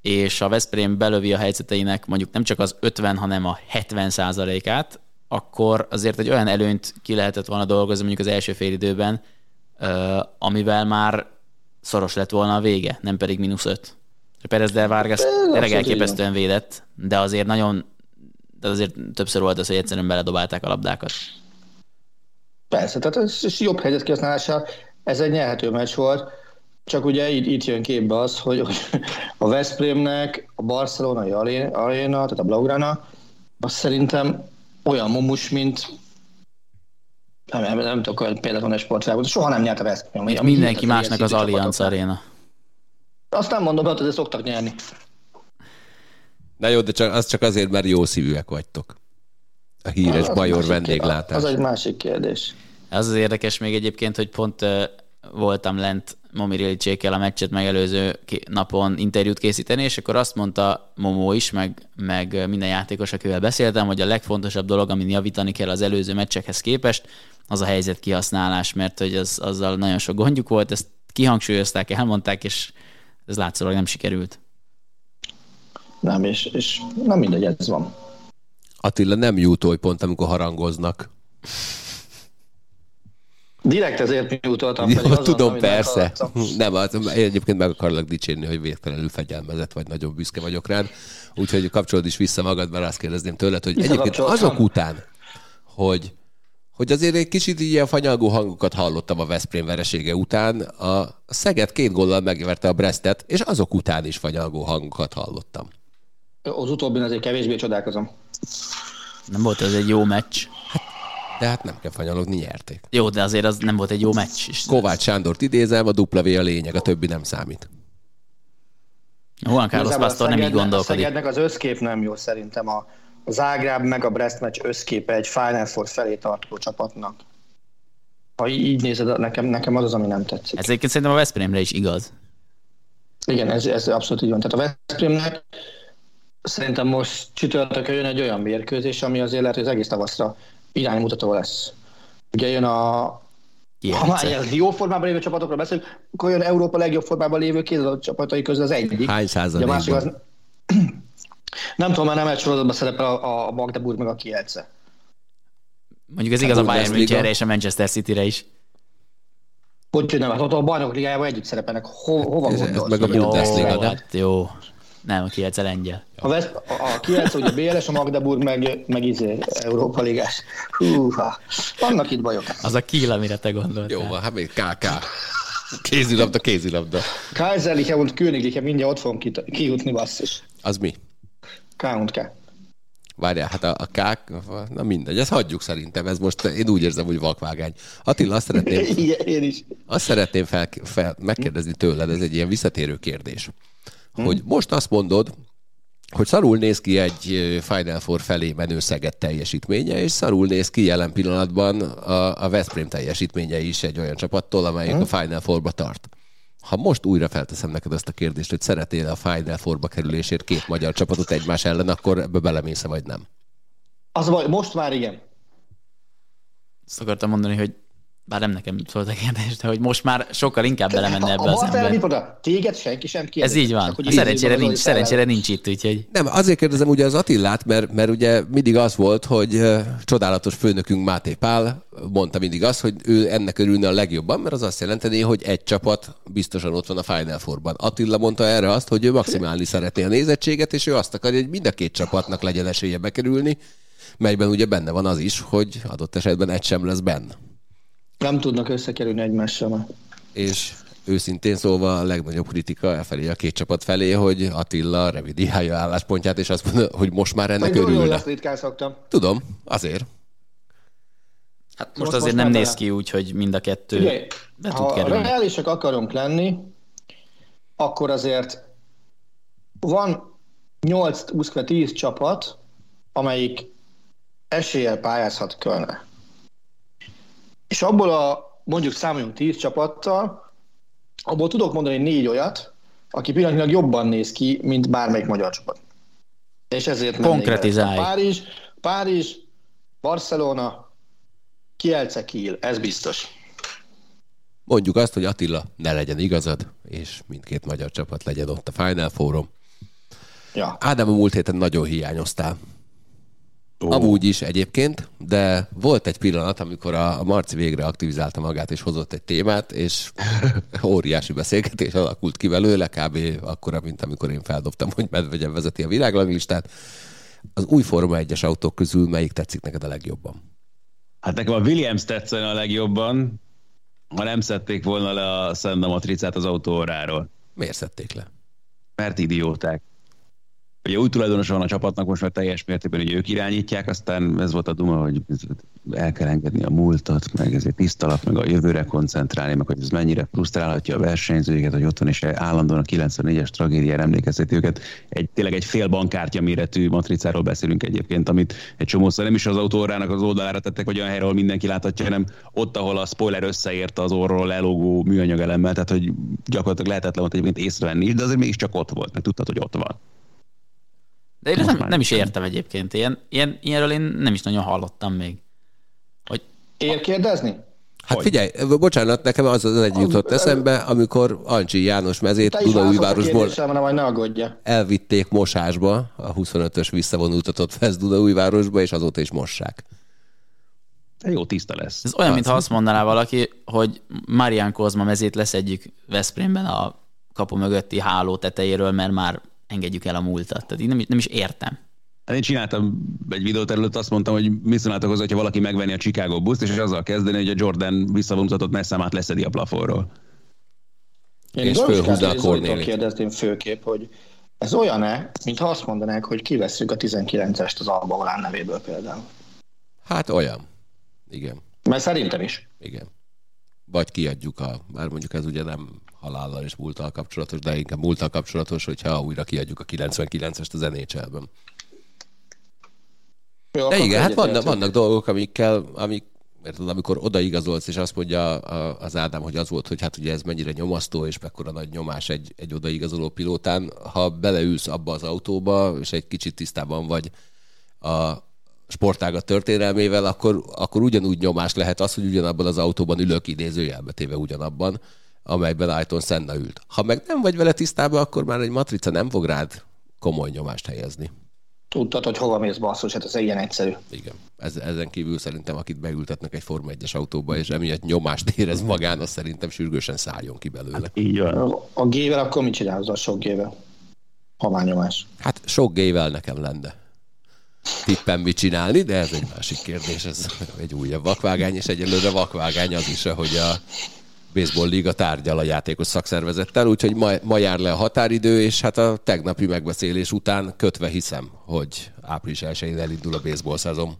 S2: és a Veszprém belövi a helyzeteinek mondjuk nem csak az 50, hanem a 70 százalékát, akkor azért egy olyan előnyt ki lehetett volna dolgozni mondjuk az első fél időben, amivel már szoros lett volna a vége, nem pedig mínusz öt. Perez de Vargas tényleg elképesztően védett, de azért nagyon, de azért többször volt az, hogy egyszerűen beledobálták a labdákat.
S6: Persze, tehát ez jobb helyzet kihasználása, ez egy nyerhető meccs volt, csak ugye itt, itt jön képbe az, hogy, hogy a Veszprémnek a barcelonai aréna, tehát a Blaugrana, az szerintem olyan mumus, mint nem, nem, nem tudok olyan példát mondani a sportvilágban, soha nem nyert a Veszprém.
S2: Itt mindenki másnak az Allianz Arena.
S6: Azt nem mondom, hogy de szoktak nyerni.
S4: Na jó, de csak, az csak azért, mert jó szívűek vagytok. A híres az bajor vendéglátás.
S6: Az egy másik kérdés.
S2: Az az érdekes még egyébként, hogy pont voltam lent Momi Rilicsékkel a meccset megelőző napon interjút készíteni, és akkor azt mondta Momó is, meg, meg minden játékos, akivel beszéltem, hogy a legfontosabb dolog, amin javítani kell az előző meccsekhez képest, az a helyzet kihasználás, mert hogy az, azzal nagyon sok gondjuk volt, ezt kihangsúlyozták, elmondták, és ez látszólag nem sikerült.
S6: Nem, és, és nem mindegy, ez van.
S4: Attila nem jut pont, amikor harangoznak.
S6: Direkt ezért mi utaltam.
S4: Jó, azon, tudom, persze. Nem, az, egyébként meg akarlak dicsérni, hogy véletlenül fegyelmezett vagy, nagyon büszke vagyok rád. Úgyhogy kapcsolód is vissza magad, mert azt kérdezném tőled, hogy egyébként azok után, hogy hogy azért egy kicsit ilyen fanyalgó hangokat hallottam a Veszprém veresége után. A Szeged két góllal megverte a Brestet, és azok után is fanyalgó hangokat hallottam.
S6: az utóbbin azért kevésbé csodálkozom.
S2: Nem volt ez egy jó meccs.
S4: De hát nem kell fanyalogni, nyerték.
S2: Jó, de azért az nem volt egy jó meccs is.
S4: Kovács Sándort idézem, a dupla V a lényeg, a többi nem számít.
S2: Juan Carlos Pastor nem így gondolkodik.
S6: A Szegednek az összkép nem jó szerintem. A, a Zágráb meg a Brest meccs összképe egy Final Four felé tartó csapatnak. Ha így nézed, nekem, nekem az az, ami nem tetszik.
S2: Ez egyébként szerintem a Veszprémre is igaz.
S6: Igen, ez, ez abszolút így van. Tehát a Veszprémnek szerintem most csütörtökön jön egy olyan mérkőzés, ami azért lehet, hogy az egész tavaszra iránymutató lesz. Ugye jön a, ha már ilyen jó formában lévő csapatokról beszélünk, akkor jön Európa legjobb formában lévő kézilabda csapatai közül az egyik.
S4: Hány
S6: Ugye a másik az,
S4: százalékban? [CLEARS THROAT]
S6: nem tudom, már nem egy sorozatban szerepel a, Magdeburg meg a Kielce.
S2: Mondjuk ez igaz a Bayern. Münchenre és a Manchester Cityre is.
S6: Hogy nem, hát ott a bajnok ligájában együtt szerepelnek. Ho, hova
S4: Ez- ez meg a? Bundesliga,
S2: jó,
S4: nem?
S2: hát jó. Nem, a Kielce lengyel.
S6: A, Vesz, a, a Kielce ugye BLS, a Magdeburg meg, meg izé, Európa ligás. Húha, vannak itt bajok.
S2: Az a Kiel, amire te gondoltál.
S4: Jó van, hát még KK. Kézilabda, kézilabda.
S6: Kaiserliche und Königliche, mindjárt ott fogom kijutni, basszus.
S4: Az mi?
S6: K und K.
S4: Várjál, hát a, a kák, na mindegy, ezt hagyjuk szerintem, ez most, én úgy érzem, hogy vakvágány. Attila, azt szeretném, [LAUGHS]
S6: Igen, én is.
S4: azt szeretném fel, fel, megkérdezni tőled, ez egy ilyen visszatérő kérdés, hogy most azt mondod, hogy szarul néz ki egy Final Four felé menő Szeged teljesítménye, és szarul néz ki jelen pillanatban a, a Veszprém teljesítménye is egy olyan csapattól, amelyik a Final Fourba tart. Ha most újra felteszem neked azt a kérdést, hogy szeretnél a Final Fourba kerülésért két magyar csapatot egymás ellen, akkor ebbe belemész vagy nem?
S6: Az baj, most már igen.
S2: Azt akartam mondani, hogy bár nem nekem szólt a kérdés, de hogy most már sokkal inkább belemenne ebbe
S6: a
S2: az ember.
S6: Mipoda, téged senki sem
S2: Ez
S6: kérdez.
S2: így van.
S6: Csak hogy
S2: Szerencsére nincs, szerencsére nincs itt, úgyhogy
S4: Nem, azért kérdezem ugye az Attillát, mert, mert ugye mindig az volt, hogy csodálatos főnökünk Máté Pál mondta mindig azt, hogy ő ennek örülne a legjobban, mert az azt jelenteni, hogy egy csapat biztosan ott van a Final Fourban. Attila mondta erre azt, hogy ő maximálni szeretné a nézettséget, és ő azt akarja, hogy mind a két csapatnak legyen esélye bekerülni, melyben ugye benne van az is, hogy adott esetben egy sem lesz benne.
S6: Nem tudnak összekerülni egymással.
S4: És őszintén szólva a legnagyobb kritika elfelé a két csapat felé, hogy Attila revidiálja álláspontját, és azt mondja, hogy most már ennek
S6: jól,
S4: örülne.
S6: azt ritkán szoktam.
S4: Tudom, azért.
S2: hát most,
S6: Most-
S2: azért
S6: most
S2: nem
S6: már
S2: néz ki úgy, hogy mind a kettő
S6: Ugye,
S2: be tud
S6: ha
S2: kerülni.
S6: reálisak akarunk lenni, akkor azért van 8-10 csapat, amelyik eséllyel pályázhat Kölne. És abból a mondjuk számoljunk 10 csapattal, abból tudok mondani négy olyat, aki pillanatnyilag jobban néz ki, mint bármelyik magyar csapat. És ezért
S2: Konkretizálj.
S6: Párizs, Párizs, Barcelona, Kielce, Kiel, ez biztos.
S4: Mondjuk azt, hogy Attila, ne legyen igazad, és mindkét magyar csapat legyen ott a Final Forum.
S6: Ja.
S4: Ádám, a múlt héten nagyon hiányoztál. Amúgy is egyébként, de volt egy pillanat, amikor a, Marci végre aktivizálta magát, és hozott egy témát, és [LAUGHS] óriási beszélgetés alakult ki belőle, kb. akkora, mint amikor én feldobtam, hogy Medvegyev vezeti a világranglistát. Az új Forma 1-es autók közül melyik tetszik neked a legjobban?
S5: Hát nekem a Williams tetszene a legjobban, ha nem szedték volna le a Senna matricát az autóóráról.
S4: Miért szedték le?
S5: Mert idióták. Ugye új tulajdonos van a csapatnak, most már teljes mértékben, hogy ők irányítják, aztán ez volt a duma, hogy el kell engedni a múltat, meg ezért tisztalat, meg a jövőre koncentrálni, meg hogy ez mennyire frusztrálhatja a versenyzőket, hogy ott van, és állandóan a 94-es tragédiára emlékezteti őket. Egy, tényleg egy fél bankkártya méretű matricáról beszélünk egyébként, amit egy csomószor nem is az autórának az oldalára tettek, vagy olyan helyre, ahol mindenki láthatja, hanem ott, ahol a spoiler összeérte az orról elógó műanyag elemmel, tehát hogy gyakorlatilag lehetetlen volt egyébként észrevenni, de azért mégiscsak ott volt, mert tudtad, hogy ott van.
S2: De én nem, nem is értem egyébként. Ilyen, ilyen, ilyenről én nem is nagyon hallottam még. Hogy
S6: Ér kérdezni?
S4: Hát
S5: Hogy?
S4: figyelj, bocsánat, nekem az az egy jutott eszembe, amikor Ancsi János mezét Dunaújvárosból elvitték mosásba, a 25-ös visszavonultatott Fesz Dunaújvárosba, és azóta is mossák.
S5: De jó, tiszta lesz.
S2: ez olyan, mintha azt mondaná valaki, hogy Marian Kozma mezét leszedjük Veszprémben a kapu mögötti háló tetejéről, mert már engedjük el a múltat. Tehát így nem, is- nem is értem.
S5: Hát én csináltam egy videót előtt, azt mondtam, hogy mit szólnátok hozzá, hogyha valaki megvenni a Chicago buszt, és azzal kezdeni, hogy a Jordan visszavonultatott messzámát leszedi a plafonról.
S6: Én
S4: És fölhúzza a Kornélit.
S6: kérdezném főképp, hogy Ez olyan-e, mintha azt mondanák, hogy kivesszük a 19-est az Alba Volán nevéből például.
S4: Hát olyan. Igen.
S6: Mert szerintem is.
S4: Igen. Vagy kiadjuk a, már mondjuk ez ugye nem halállal és múltal kapcsolatos, de inkább múltal kapcsolatos, hogyha újra kiadjuk a 99-est az NHL-ben.
S6: Jó,
S4: De igen, hát vannak, vannak dolgok, amikkel, amik, érted, amikor odaigazolsz, és azt mondja az Ádám, hogy az volt, hogy hát ugye ez mennyire nyomasztó, és mekkora nagy nyomás egy, egy odaigazoló pilótán, ha beleülsz abba az autóba, és egy kicsit tisztában vagy a sportágat történelmével, akkor, akkor ugyanúgy nyomás lehet az, hogy ugyanabban az autóban ülök idézőjelbe téve ugyanabban, amelyben Ayton Senna ült. Ha meg nem vagy vele tisztában, akkor már egy matrica nem fog rád komoly nyomást helyezni.
S6: Tudtad, hogy hova mész basszus, hát ez ilyen egyszerű.
S4: Igen. Ez, ezen kívül szerintem, akit beültetnek egy Forma 1-es autóba, és emiatt nyomást érez magán, az szerintem sürgősen szálljon ki belőle.
S5: Így van.
S6: A G-vel akkor mit csinálsz a sok G-vel? Haványomás.
S4: Hát sok gével nekem lenne tippem mit csinálni, de ez egy másik kérdés, ez [LAUGHS] egy újabb vakvágány, és egyelőre vakvágány az is, hogy a Baseball Liga tárgyal a játékos szakszervezettel, úgyhogy ma, ma jár le a határidő, és hát a tegnapi megbeszélés után kötve hiszem, hogy április 1-én elindul a baseball szezon.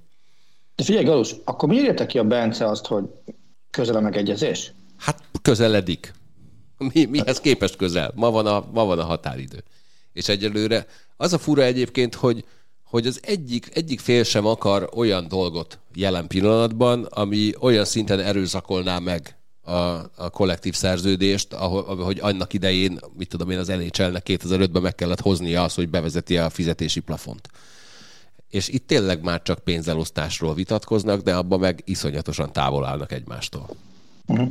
S6: De figyelj, Galus, akkor miért érte ki a Bence azt, hogy közel a megegyezés?
S4: Hát közeledik. Mi, mihez képest közel? Ma van, a, ma van a határidő. És egyelőre az a fura egyébként, hogy, hogy az egyik, egyik fél sem akar olyan dolgot jelen pillanatban, ami olyan szinten erőszakolná meg a, a kollektív szerződést, ahol, hogy annak idején, mit tudom én, az NHL-nek 2005-ben meg kellett hoznia az, hogy bevezeti a fizetési plafont. És itt tényleg már csak pénzelosztásról vitatkoznak, de abban meg iszonyatosan távol állnak egymástól.
S6: Uh-huh.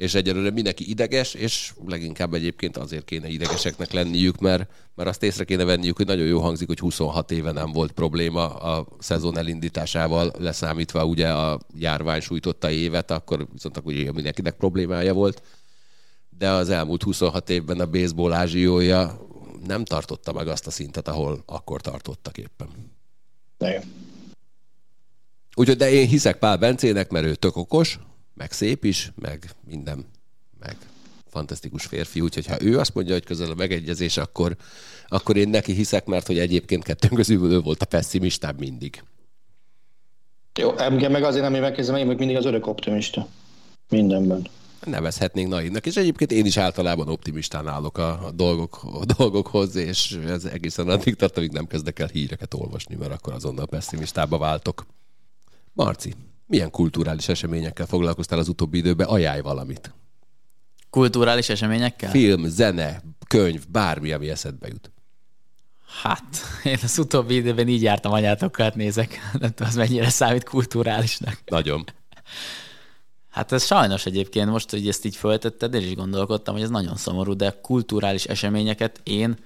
S4: És egyelőre mindenki ideges, és leginkább egyébként azért kéne idegeseknek lenniük, mert, mert azt észre kéne venniük, hogy nagyon jó hangzik, hogy 26 éve nem volt probléma a szezon elindításával, leszámítva ugye a járvány sújtotta évet, akkor viszont akkor ugye mindenkinek problémája volt. De az elmúlt 26 évben a baseball ázsiója nem tartotta meg azt a szintet, ahol akkor tartottak éppen.
S6: De jó.
S4: Úgyhogy de én hiszek Pál Bencének, mert ő tök okos, meg szép is, meg minden, meg fantasztikus férfi, úgyhogy ha ő azt mondja, hogy közel a megegyezés, akkor, akkor én neki hiszek, mert hogy egyébként kettőnk közül ő volt a pessimistább mindig.
S6: Jó, engem meg azért nem én megkezdem, én meg mindig az örök optimista. Mindenben.
S4: Nevezhetnénk naivnak, és egyébként én is általában optimistán állok a, a, dolgok, a dolgokhoz, és ez egészen addig tart, amíg nem kezdek el híreket olvasni, mert akkor azonnal pessimistába váltok. Marci, milyen kulturális eseményekkel foglalkoztál az utóbbi időben? Ajánlj valamit.
S2: Kulturális eseményekkel?
S4: Film, zene, könyv, bármi, ami eszedbe jut.
S2: Hát, én az utóbbi időben így jártam anyátokkal, nézek. [LAUGHS] Nem tudom, az mennyire számít kulturálisnak.
S4: Nagyon.
S2: Hát ez sajnos egyébként most, hogy ezt így föltetted, én is gondolkodtam, hogy ez nagyon szomorú, de kulturális eseményeket én hát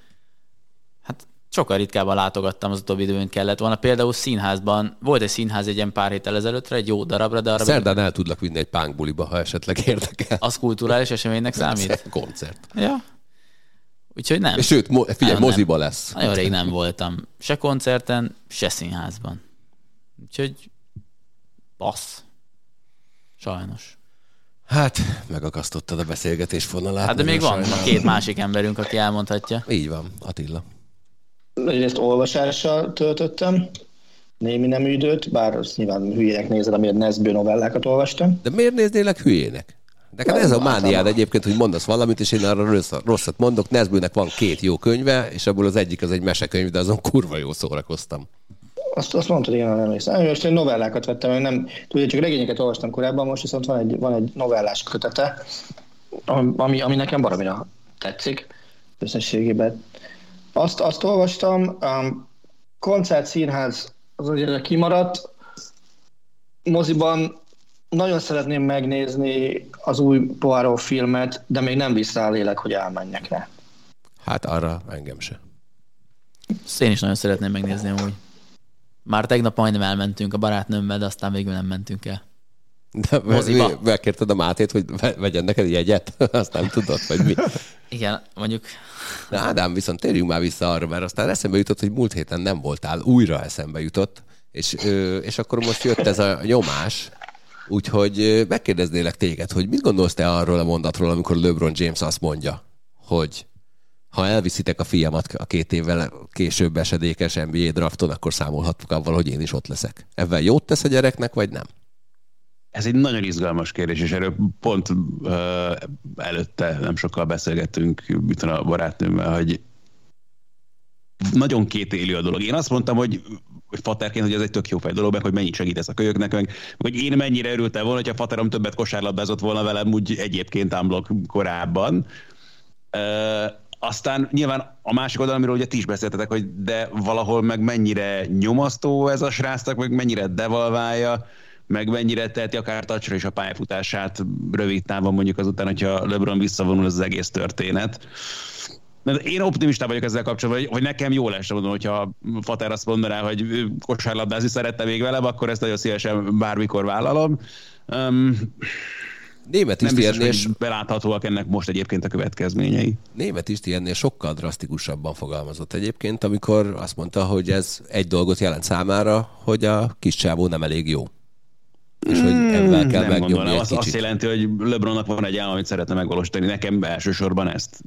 S2: sokkal ritkábban látogattam az utóbbi időben kellett volna. Például színházban, volt egy színház egy ilyen pár héttel ezelőttre, egy jó darabra, de arra
S4: Szerdán el tudlak vinni egy pánkbuliba, ha esetleg érdekel.
S2: az kulturális eseménynek számít? [LAUGHS]
S4: Koncert.
S2: Ja. Úgyhogy nem.
S4: És sőt, mo- figyelj,
S2: Nem, nem.
S4: moziba lesz.
S2: Nagyon rég nem voltam. Se koncerten, se színházban. Úgyhogy passz. Sajnos.
S4: Hát, megakasztottad a beszélgetés fonalát.
S2: Hát de még van
S4: sajnálom.
S2: két másik emberünk, aki elmondhatja.
S4: Így van, Attila.
S6: Egyrészt olvasással töltöttem némi nem időt, bár azt nyilván hülyének nézed, amiért Nesbő novellákat olvastam.
S4: De miért néznélek hülyének? Neked ez a mániád egyébként, hogy mondasz valamit, és én arra rossz, rosszat mondok. Nezbőnek van két jó könyve, és abból az egyik az egy mesekönyv, de azon kurva jó szórakoztam.
S6: Azt, azt mondtad, igen, nem. Nem, Most én novellákat vettem, én nem, tudja, csak regényeket olvastam korábban, most viszont van egy, van egy novellás kötete, ami, ami nekem baromira tetszik összességében. Azt, azt olvastam, um, koncert, színház, az ugye kimaradt, moziban nagyon szeretném megnézni az új Poirot filmet, de még nem vissza a lélek, hogy elmenjek rá.
S4: Hát arra engem se.
S2: Ezt én is nagyon szeretném megnézni amúgy. Már tegnap majdnem elmentünk a barátnőmmel, de aztán végül nem mentünk el.
S4: De
S2: Moziba.
S4: megkérted a Mátét, hogy ve- vegyen neked jegyet? [LAUGHS] Azt nem tudod, vagy mi?
S2: Igen, mondjuk
S4: Na Ádám, viszont térjünk már vissza arra, mert aztán eszembe jutott, hogy múlt héten nem voltál, újra eszembe jutott, és, és akkor most jött ez a nyomás, úgyhogy megkérdeznélek téged, hogy mit gondolsz te arról a mondatról, amikor LeBron James azt mondja, hogy ha elviszitek a fiamat a két évvel később esedékes NBA drafton, akkor számolhatunk avval, hogy én is ott leszek. Ebben jót tesz a gyereknek, vagy nem?
S5: Ez egy nagyon izgalmas kérdés, és erről pont uh, előtte nem sokkal beszélgettünk itt a barátnőmmel, hogy nagyon kétélű a dolog. Én azt mondtam, hogy hogy faterként, hogy ez egy tök jó fej dolog, meg hogy mennyit segítesz a kölyöknek, meg hogy én mennyire örültem volna, hogyha faterom többet kosárlabdázott volna velem úgy egyébként ámblok korábban. Uh, aztán nyilván a másik oldalon, amiről ugye ti is beszéltetek, hogy de valahol meg mennyire nyomasztó ez a srácnak, meg mennyire devalválja, meg mennyire teheti akár tacsra is a pályafutását rövid távon mondjuk azután, hogyha LeBron visszavonul az egész történet. Én optimista vagyok ezzel kapcsolatban, hogy nekem jó lesz, mondom, hogyha Fater azt mondaná, hogy kosárlabdázni szerette még velem, akkor ezt nagyon szívesen bármikor vállalom. Um,
S4: Német
S5: nem biztos, hogy beláthatóak ennek most egyébként a következményei.
S4: Német Isti sokkal drasztikusabban fogalmazott egyébként, amikor azt mondta, hogy ez egy dolgot jelent számára, hogy a kis csávó nem elég jó. És hogy ebben kell
S5: nem
S4: megnyomni
S5: gondolom.
S4: egy
S5: Azt,
S4: kicsit.
S5: azt jelenti, hogy LeBronnak van egy állam, amit szeretne megvalósítani. Nekem elsősorban ezt.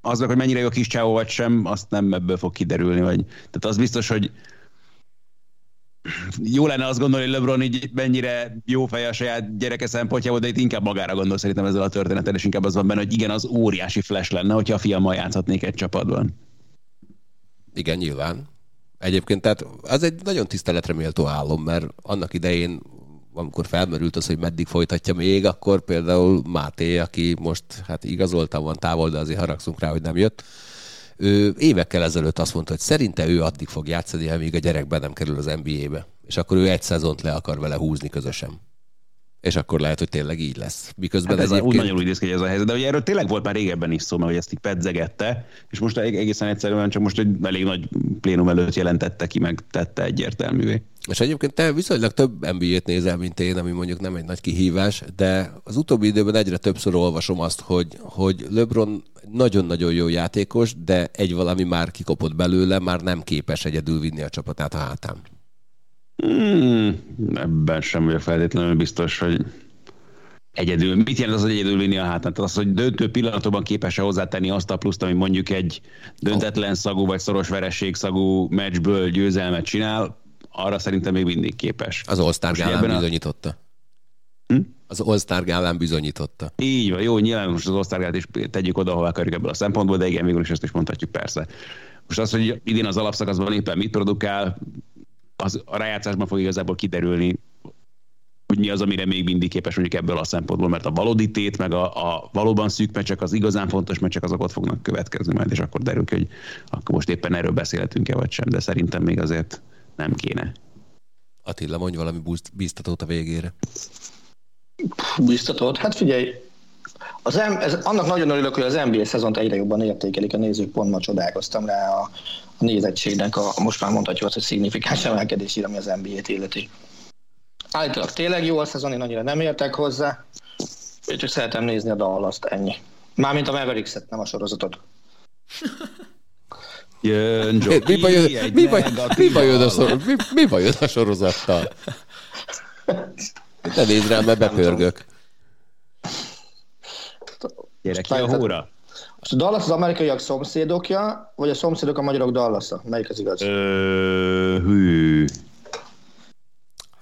S5: Az, hogy mennyire jó kis csávó vagy sem, azt nem ebből fog kiderülni. Vagy... Tehát az biztos, hogy jó lenne azt gondolni, hogy LeBron így mennyire jó fej a saját gyereke szempontjából, de itt inkább magára gondol szerintem ezzel a történetet, és inkább az van benne, hogy igen, az óriási flash lenne, hogyha a fiammal játszhatnék egy csapatban.
S4: Igen, nyilván. Egyébként tehát az egy nagyon tiszteletre méltó álom, mert annak idején, amikor felmerült az, hogy meddig folytatja még, akkor például Máté, aki most hát igazoltan van távol, de azért haragszunk rá, hogy nem jött, ő évekkel ezelőtt azt mondta, hogy szerinte ő addig fog játszani, amíg a gyerek be nem kerül az NBA-be. És akkor ő egy szezont le akar vele húzni közösen. És akkor lehet, hogy tényleg így lesz. Miközben
S5: Hát ez
S4: egyébként...
S5: úgy nagyon úgy néz ki, hogy ez a helyzet, de ugye erről tényleg volt már régebben is szó, mert hogy ezt így pedzegette, és most egészen egyszerűen csak most egy elég nagy plénum előtt jelentette ki, meg tette egyértelművé.
S4: És egyébként te viszonylag több NBA-t nézel, mint én, ami mondjuk nem egy nagy kihívás, de az utóbbi időben egyre többször olvasom azt, hogy, hogy LeBron nagyon-nagyon jó játékos, de egy valami már kikopott belőle, már nem képes egyedül vinni a csapatát a hátán.
S5: Hmm, ebben sem vagyok feltétlenül biztos, hogy egyedül. Mit jelent az, hogy egyedül vinni a hátán? Tehát az, hogy döntő pillanatokban képes-e hozzátenni azt a pluszt, ami mondjuk egy döntetlen szagú vagy szoros vereség szagú meccsből győzelmet csinál, arra szerintem még mindig képes.
S4: Az All-Star gálán
S5: ebben a-
S4: bizonyította.
S5: Hm?
S4: Az All-Star gálán bizonyította.
S5: Így van, jó, nyilván most az osztárgát is tegyük oda, ahová akarjuk ebből a szempontból, de igen, végül is ezt is mondhatjuk persze. Most az, hogy idén az alapszakaszban éppen mit produkál, az a rájátszásban fog igazából kiderülni, hogy mi az, amire még mindig képes mondjuk ebből a szempontból, mert a valódi tét, meg a, a valóban szűk meccsek, az igazán fontos meccsek, azok ott fognak következni majd, és akkor derül ki, hogy akkor most éppen erről beszélhetünk-e vagy sem, de szerintem még azért nem kéne.
S4: Attila, mondj valami búzt- bíztatót a végére.
S6: Biztatod? Hát figyelj, az M, ez, annak nagyon örülök, hogy az NBA szezont egyre jobban értékelik a nézők, pont ma csodálkoztam rá a, a nézettségnek a, most már mondhatjuk azt, hogy szignifikáns emelkedésére, ami az NBA-t illeti. Állítólag tényleg jó a szezon, én annyira nem értek hozzá, én csak szeretem nézni a Dallas-t, ennyi. Mármint a Mavericks-et, nem a sorozatot.
S5: Jön,
S4: Mi, mi, bajod, mi, baj, mi, a szor, mi, mi bajod a sorozattal? [LAUGHS] Ne nézd rám, mert bepörgök.
S5: Gyere ki a hóra.
S6: Most a Dallas az amerikaiak szomszédokja, vagy a szomszédok a magyarok Dallasa? Melyik az igaz?
S5: Ö, hű.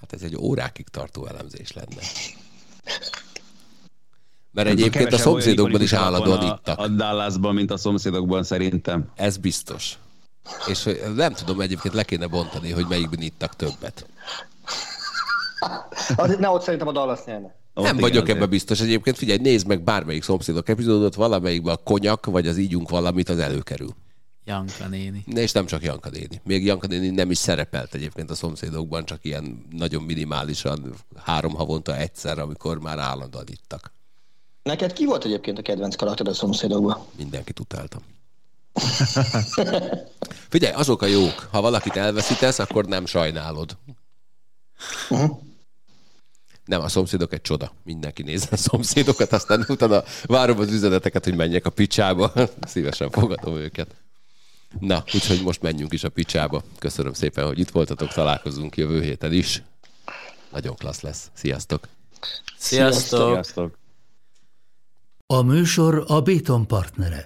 S4: Hát ez egy órákig tartó elemzés lenne. Mert egyébként a szomszédokban is állandóan
S5: a-
S4: ittak.
S5: A Dallasban, mint a szomszédokban szerintem.
S4: Ez biztos. És hogy nem tudom, egyébként le kéne bontani, hogy melyikben ittak többet. [LAUGHS]
S6: Az, ne, ott szerintem a Dallas nyerne.
S4: Nem
S5: igen,
S4: vagyok ebben biztos. Egyébként figyelj, nézd meg bármelyik szomszédok epizódot, valamelyikben a konyak, vagy az ígyunk valamit, az előkerül.
S2: Janka néni.
S4: És nem csak Janka néni. Még Janka néni nem is szerepelt egyébként a szomszédokban, csak ilyen nagyon minimálisan, három havonta egyszer, amikor már állandóan ittak.
S6: Neked ki volt egyébként a kedvenc karakter a szomszédokban?
S4: Mindenkit utáltam. [LAUGHS] Figyelj, azok a jók. Ha valakit elveszítesz, akkor nem sajnálod.
S6: Uh-huh.
S4: Nem, a szomszédok egy csoda. Mindenki nézze a szomszédokat, aztán utána várom az üzeneteket, hogy menjek a picsába. [LAUGHS] Szívesen fogadom őket. Na, úgyhogy most menjünk is a picsába. Köszönöm szépen, hogy itt voltatok, találkozunk jövő héten is. Nagyon klassz lesz. Sziasztok!
S2: Sziasztok!
S5: Sziasztok!
S1: A műsor a Béton partnere.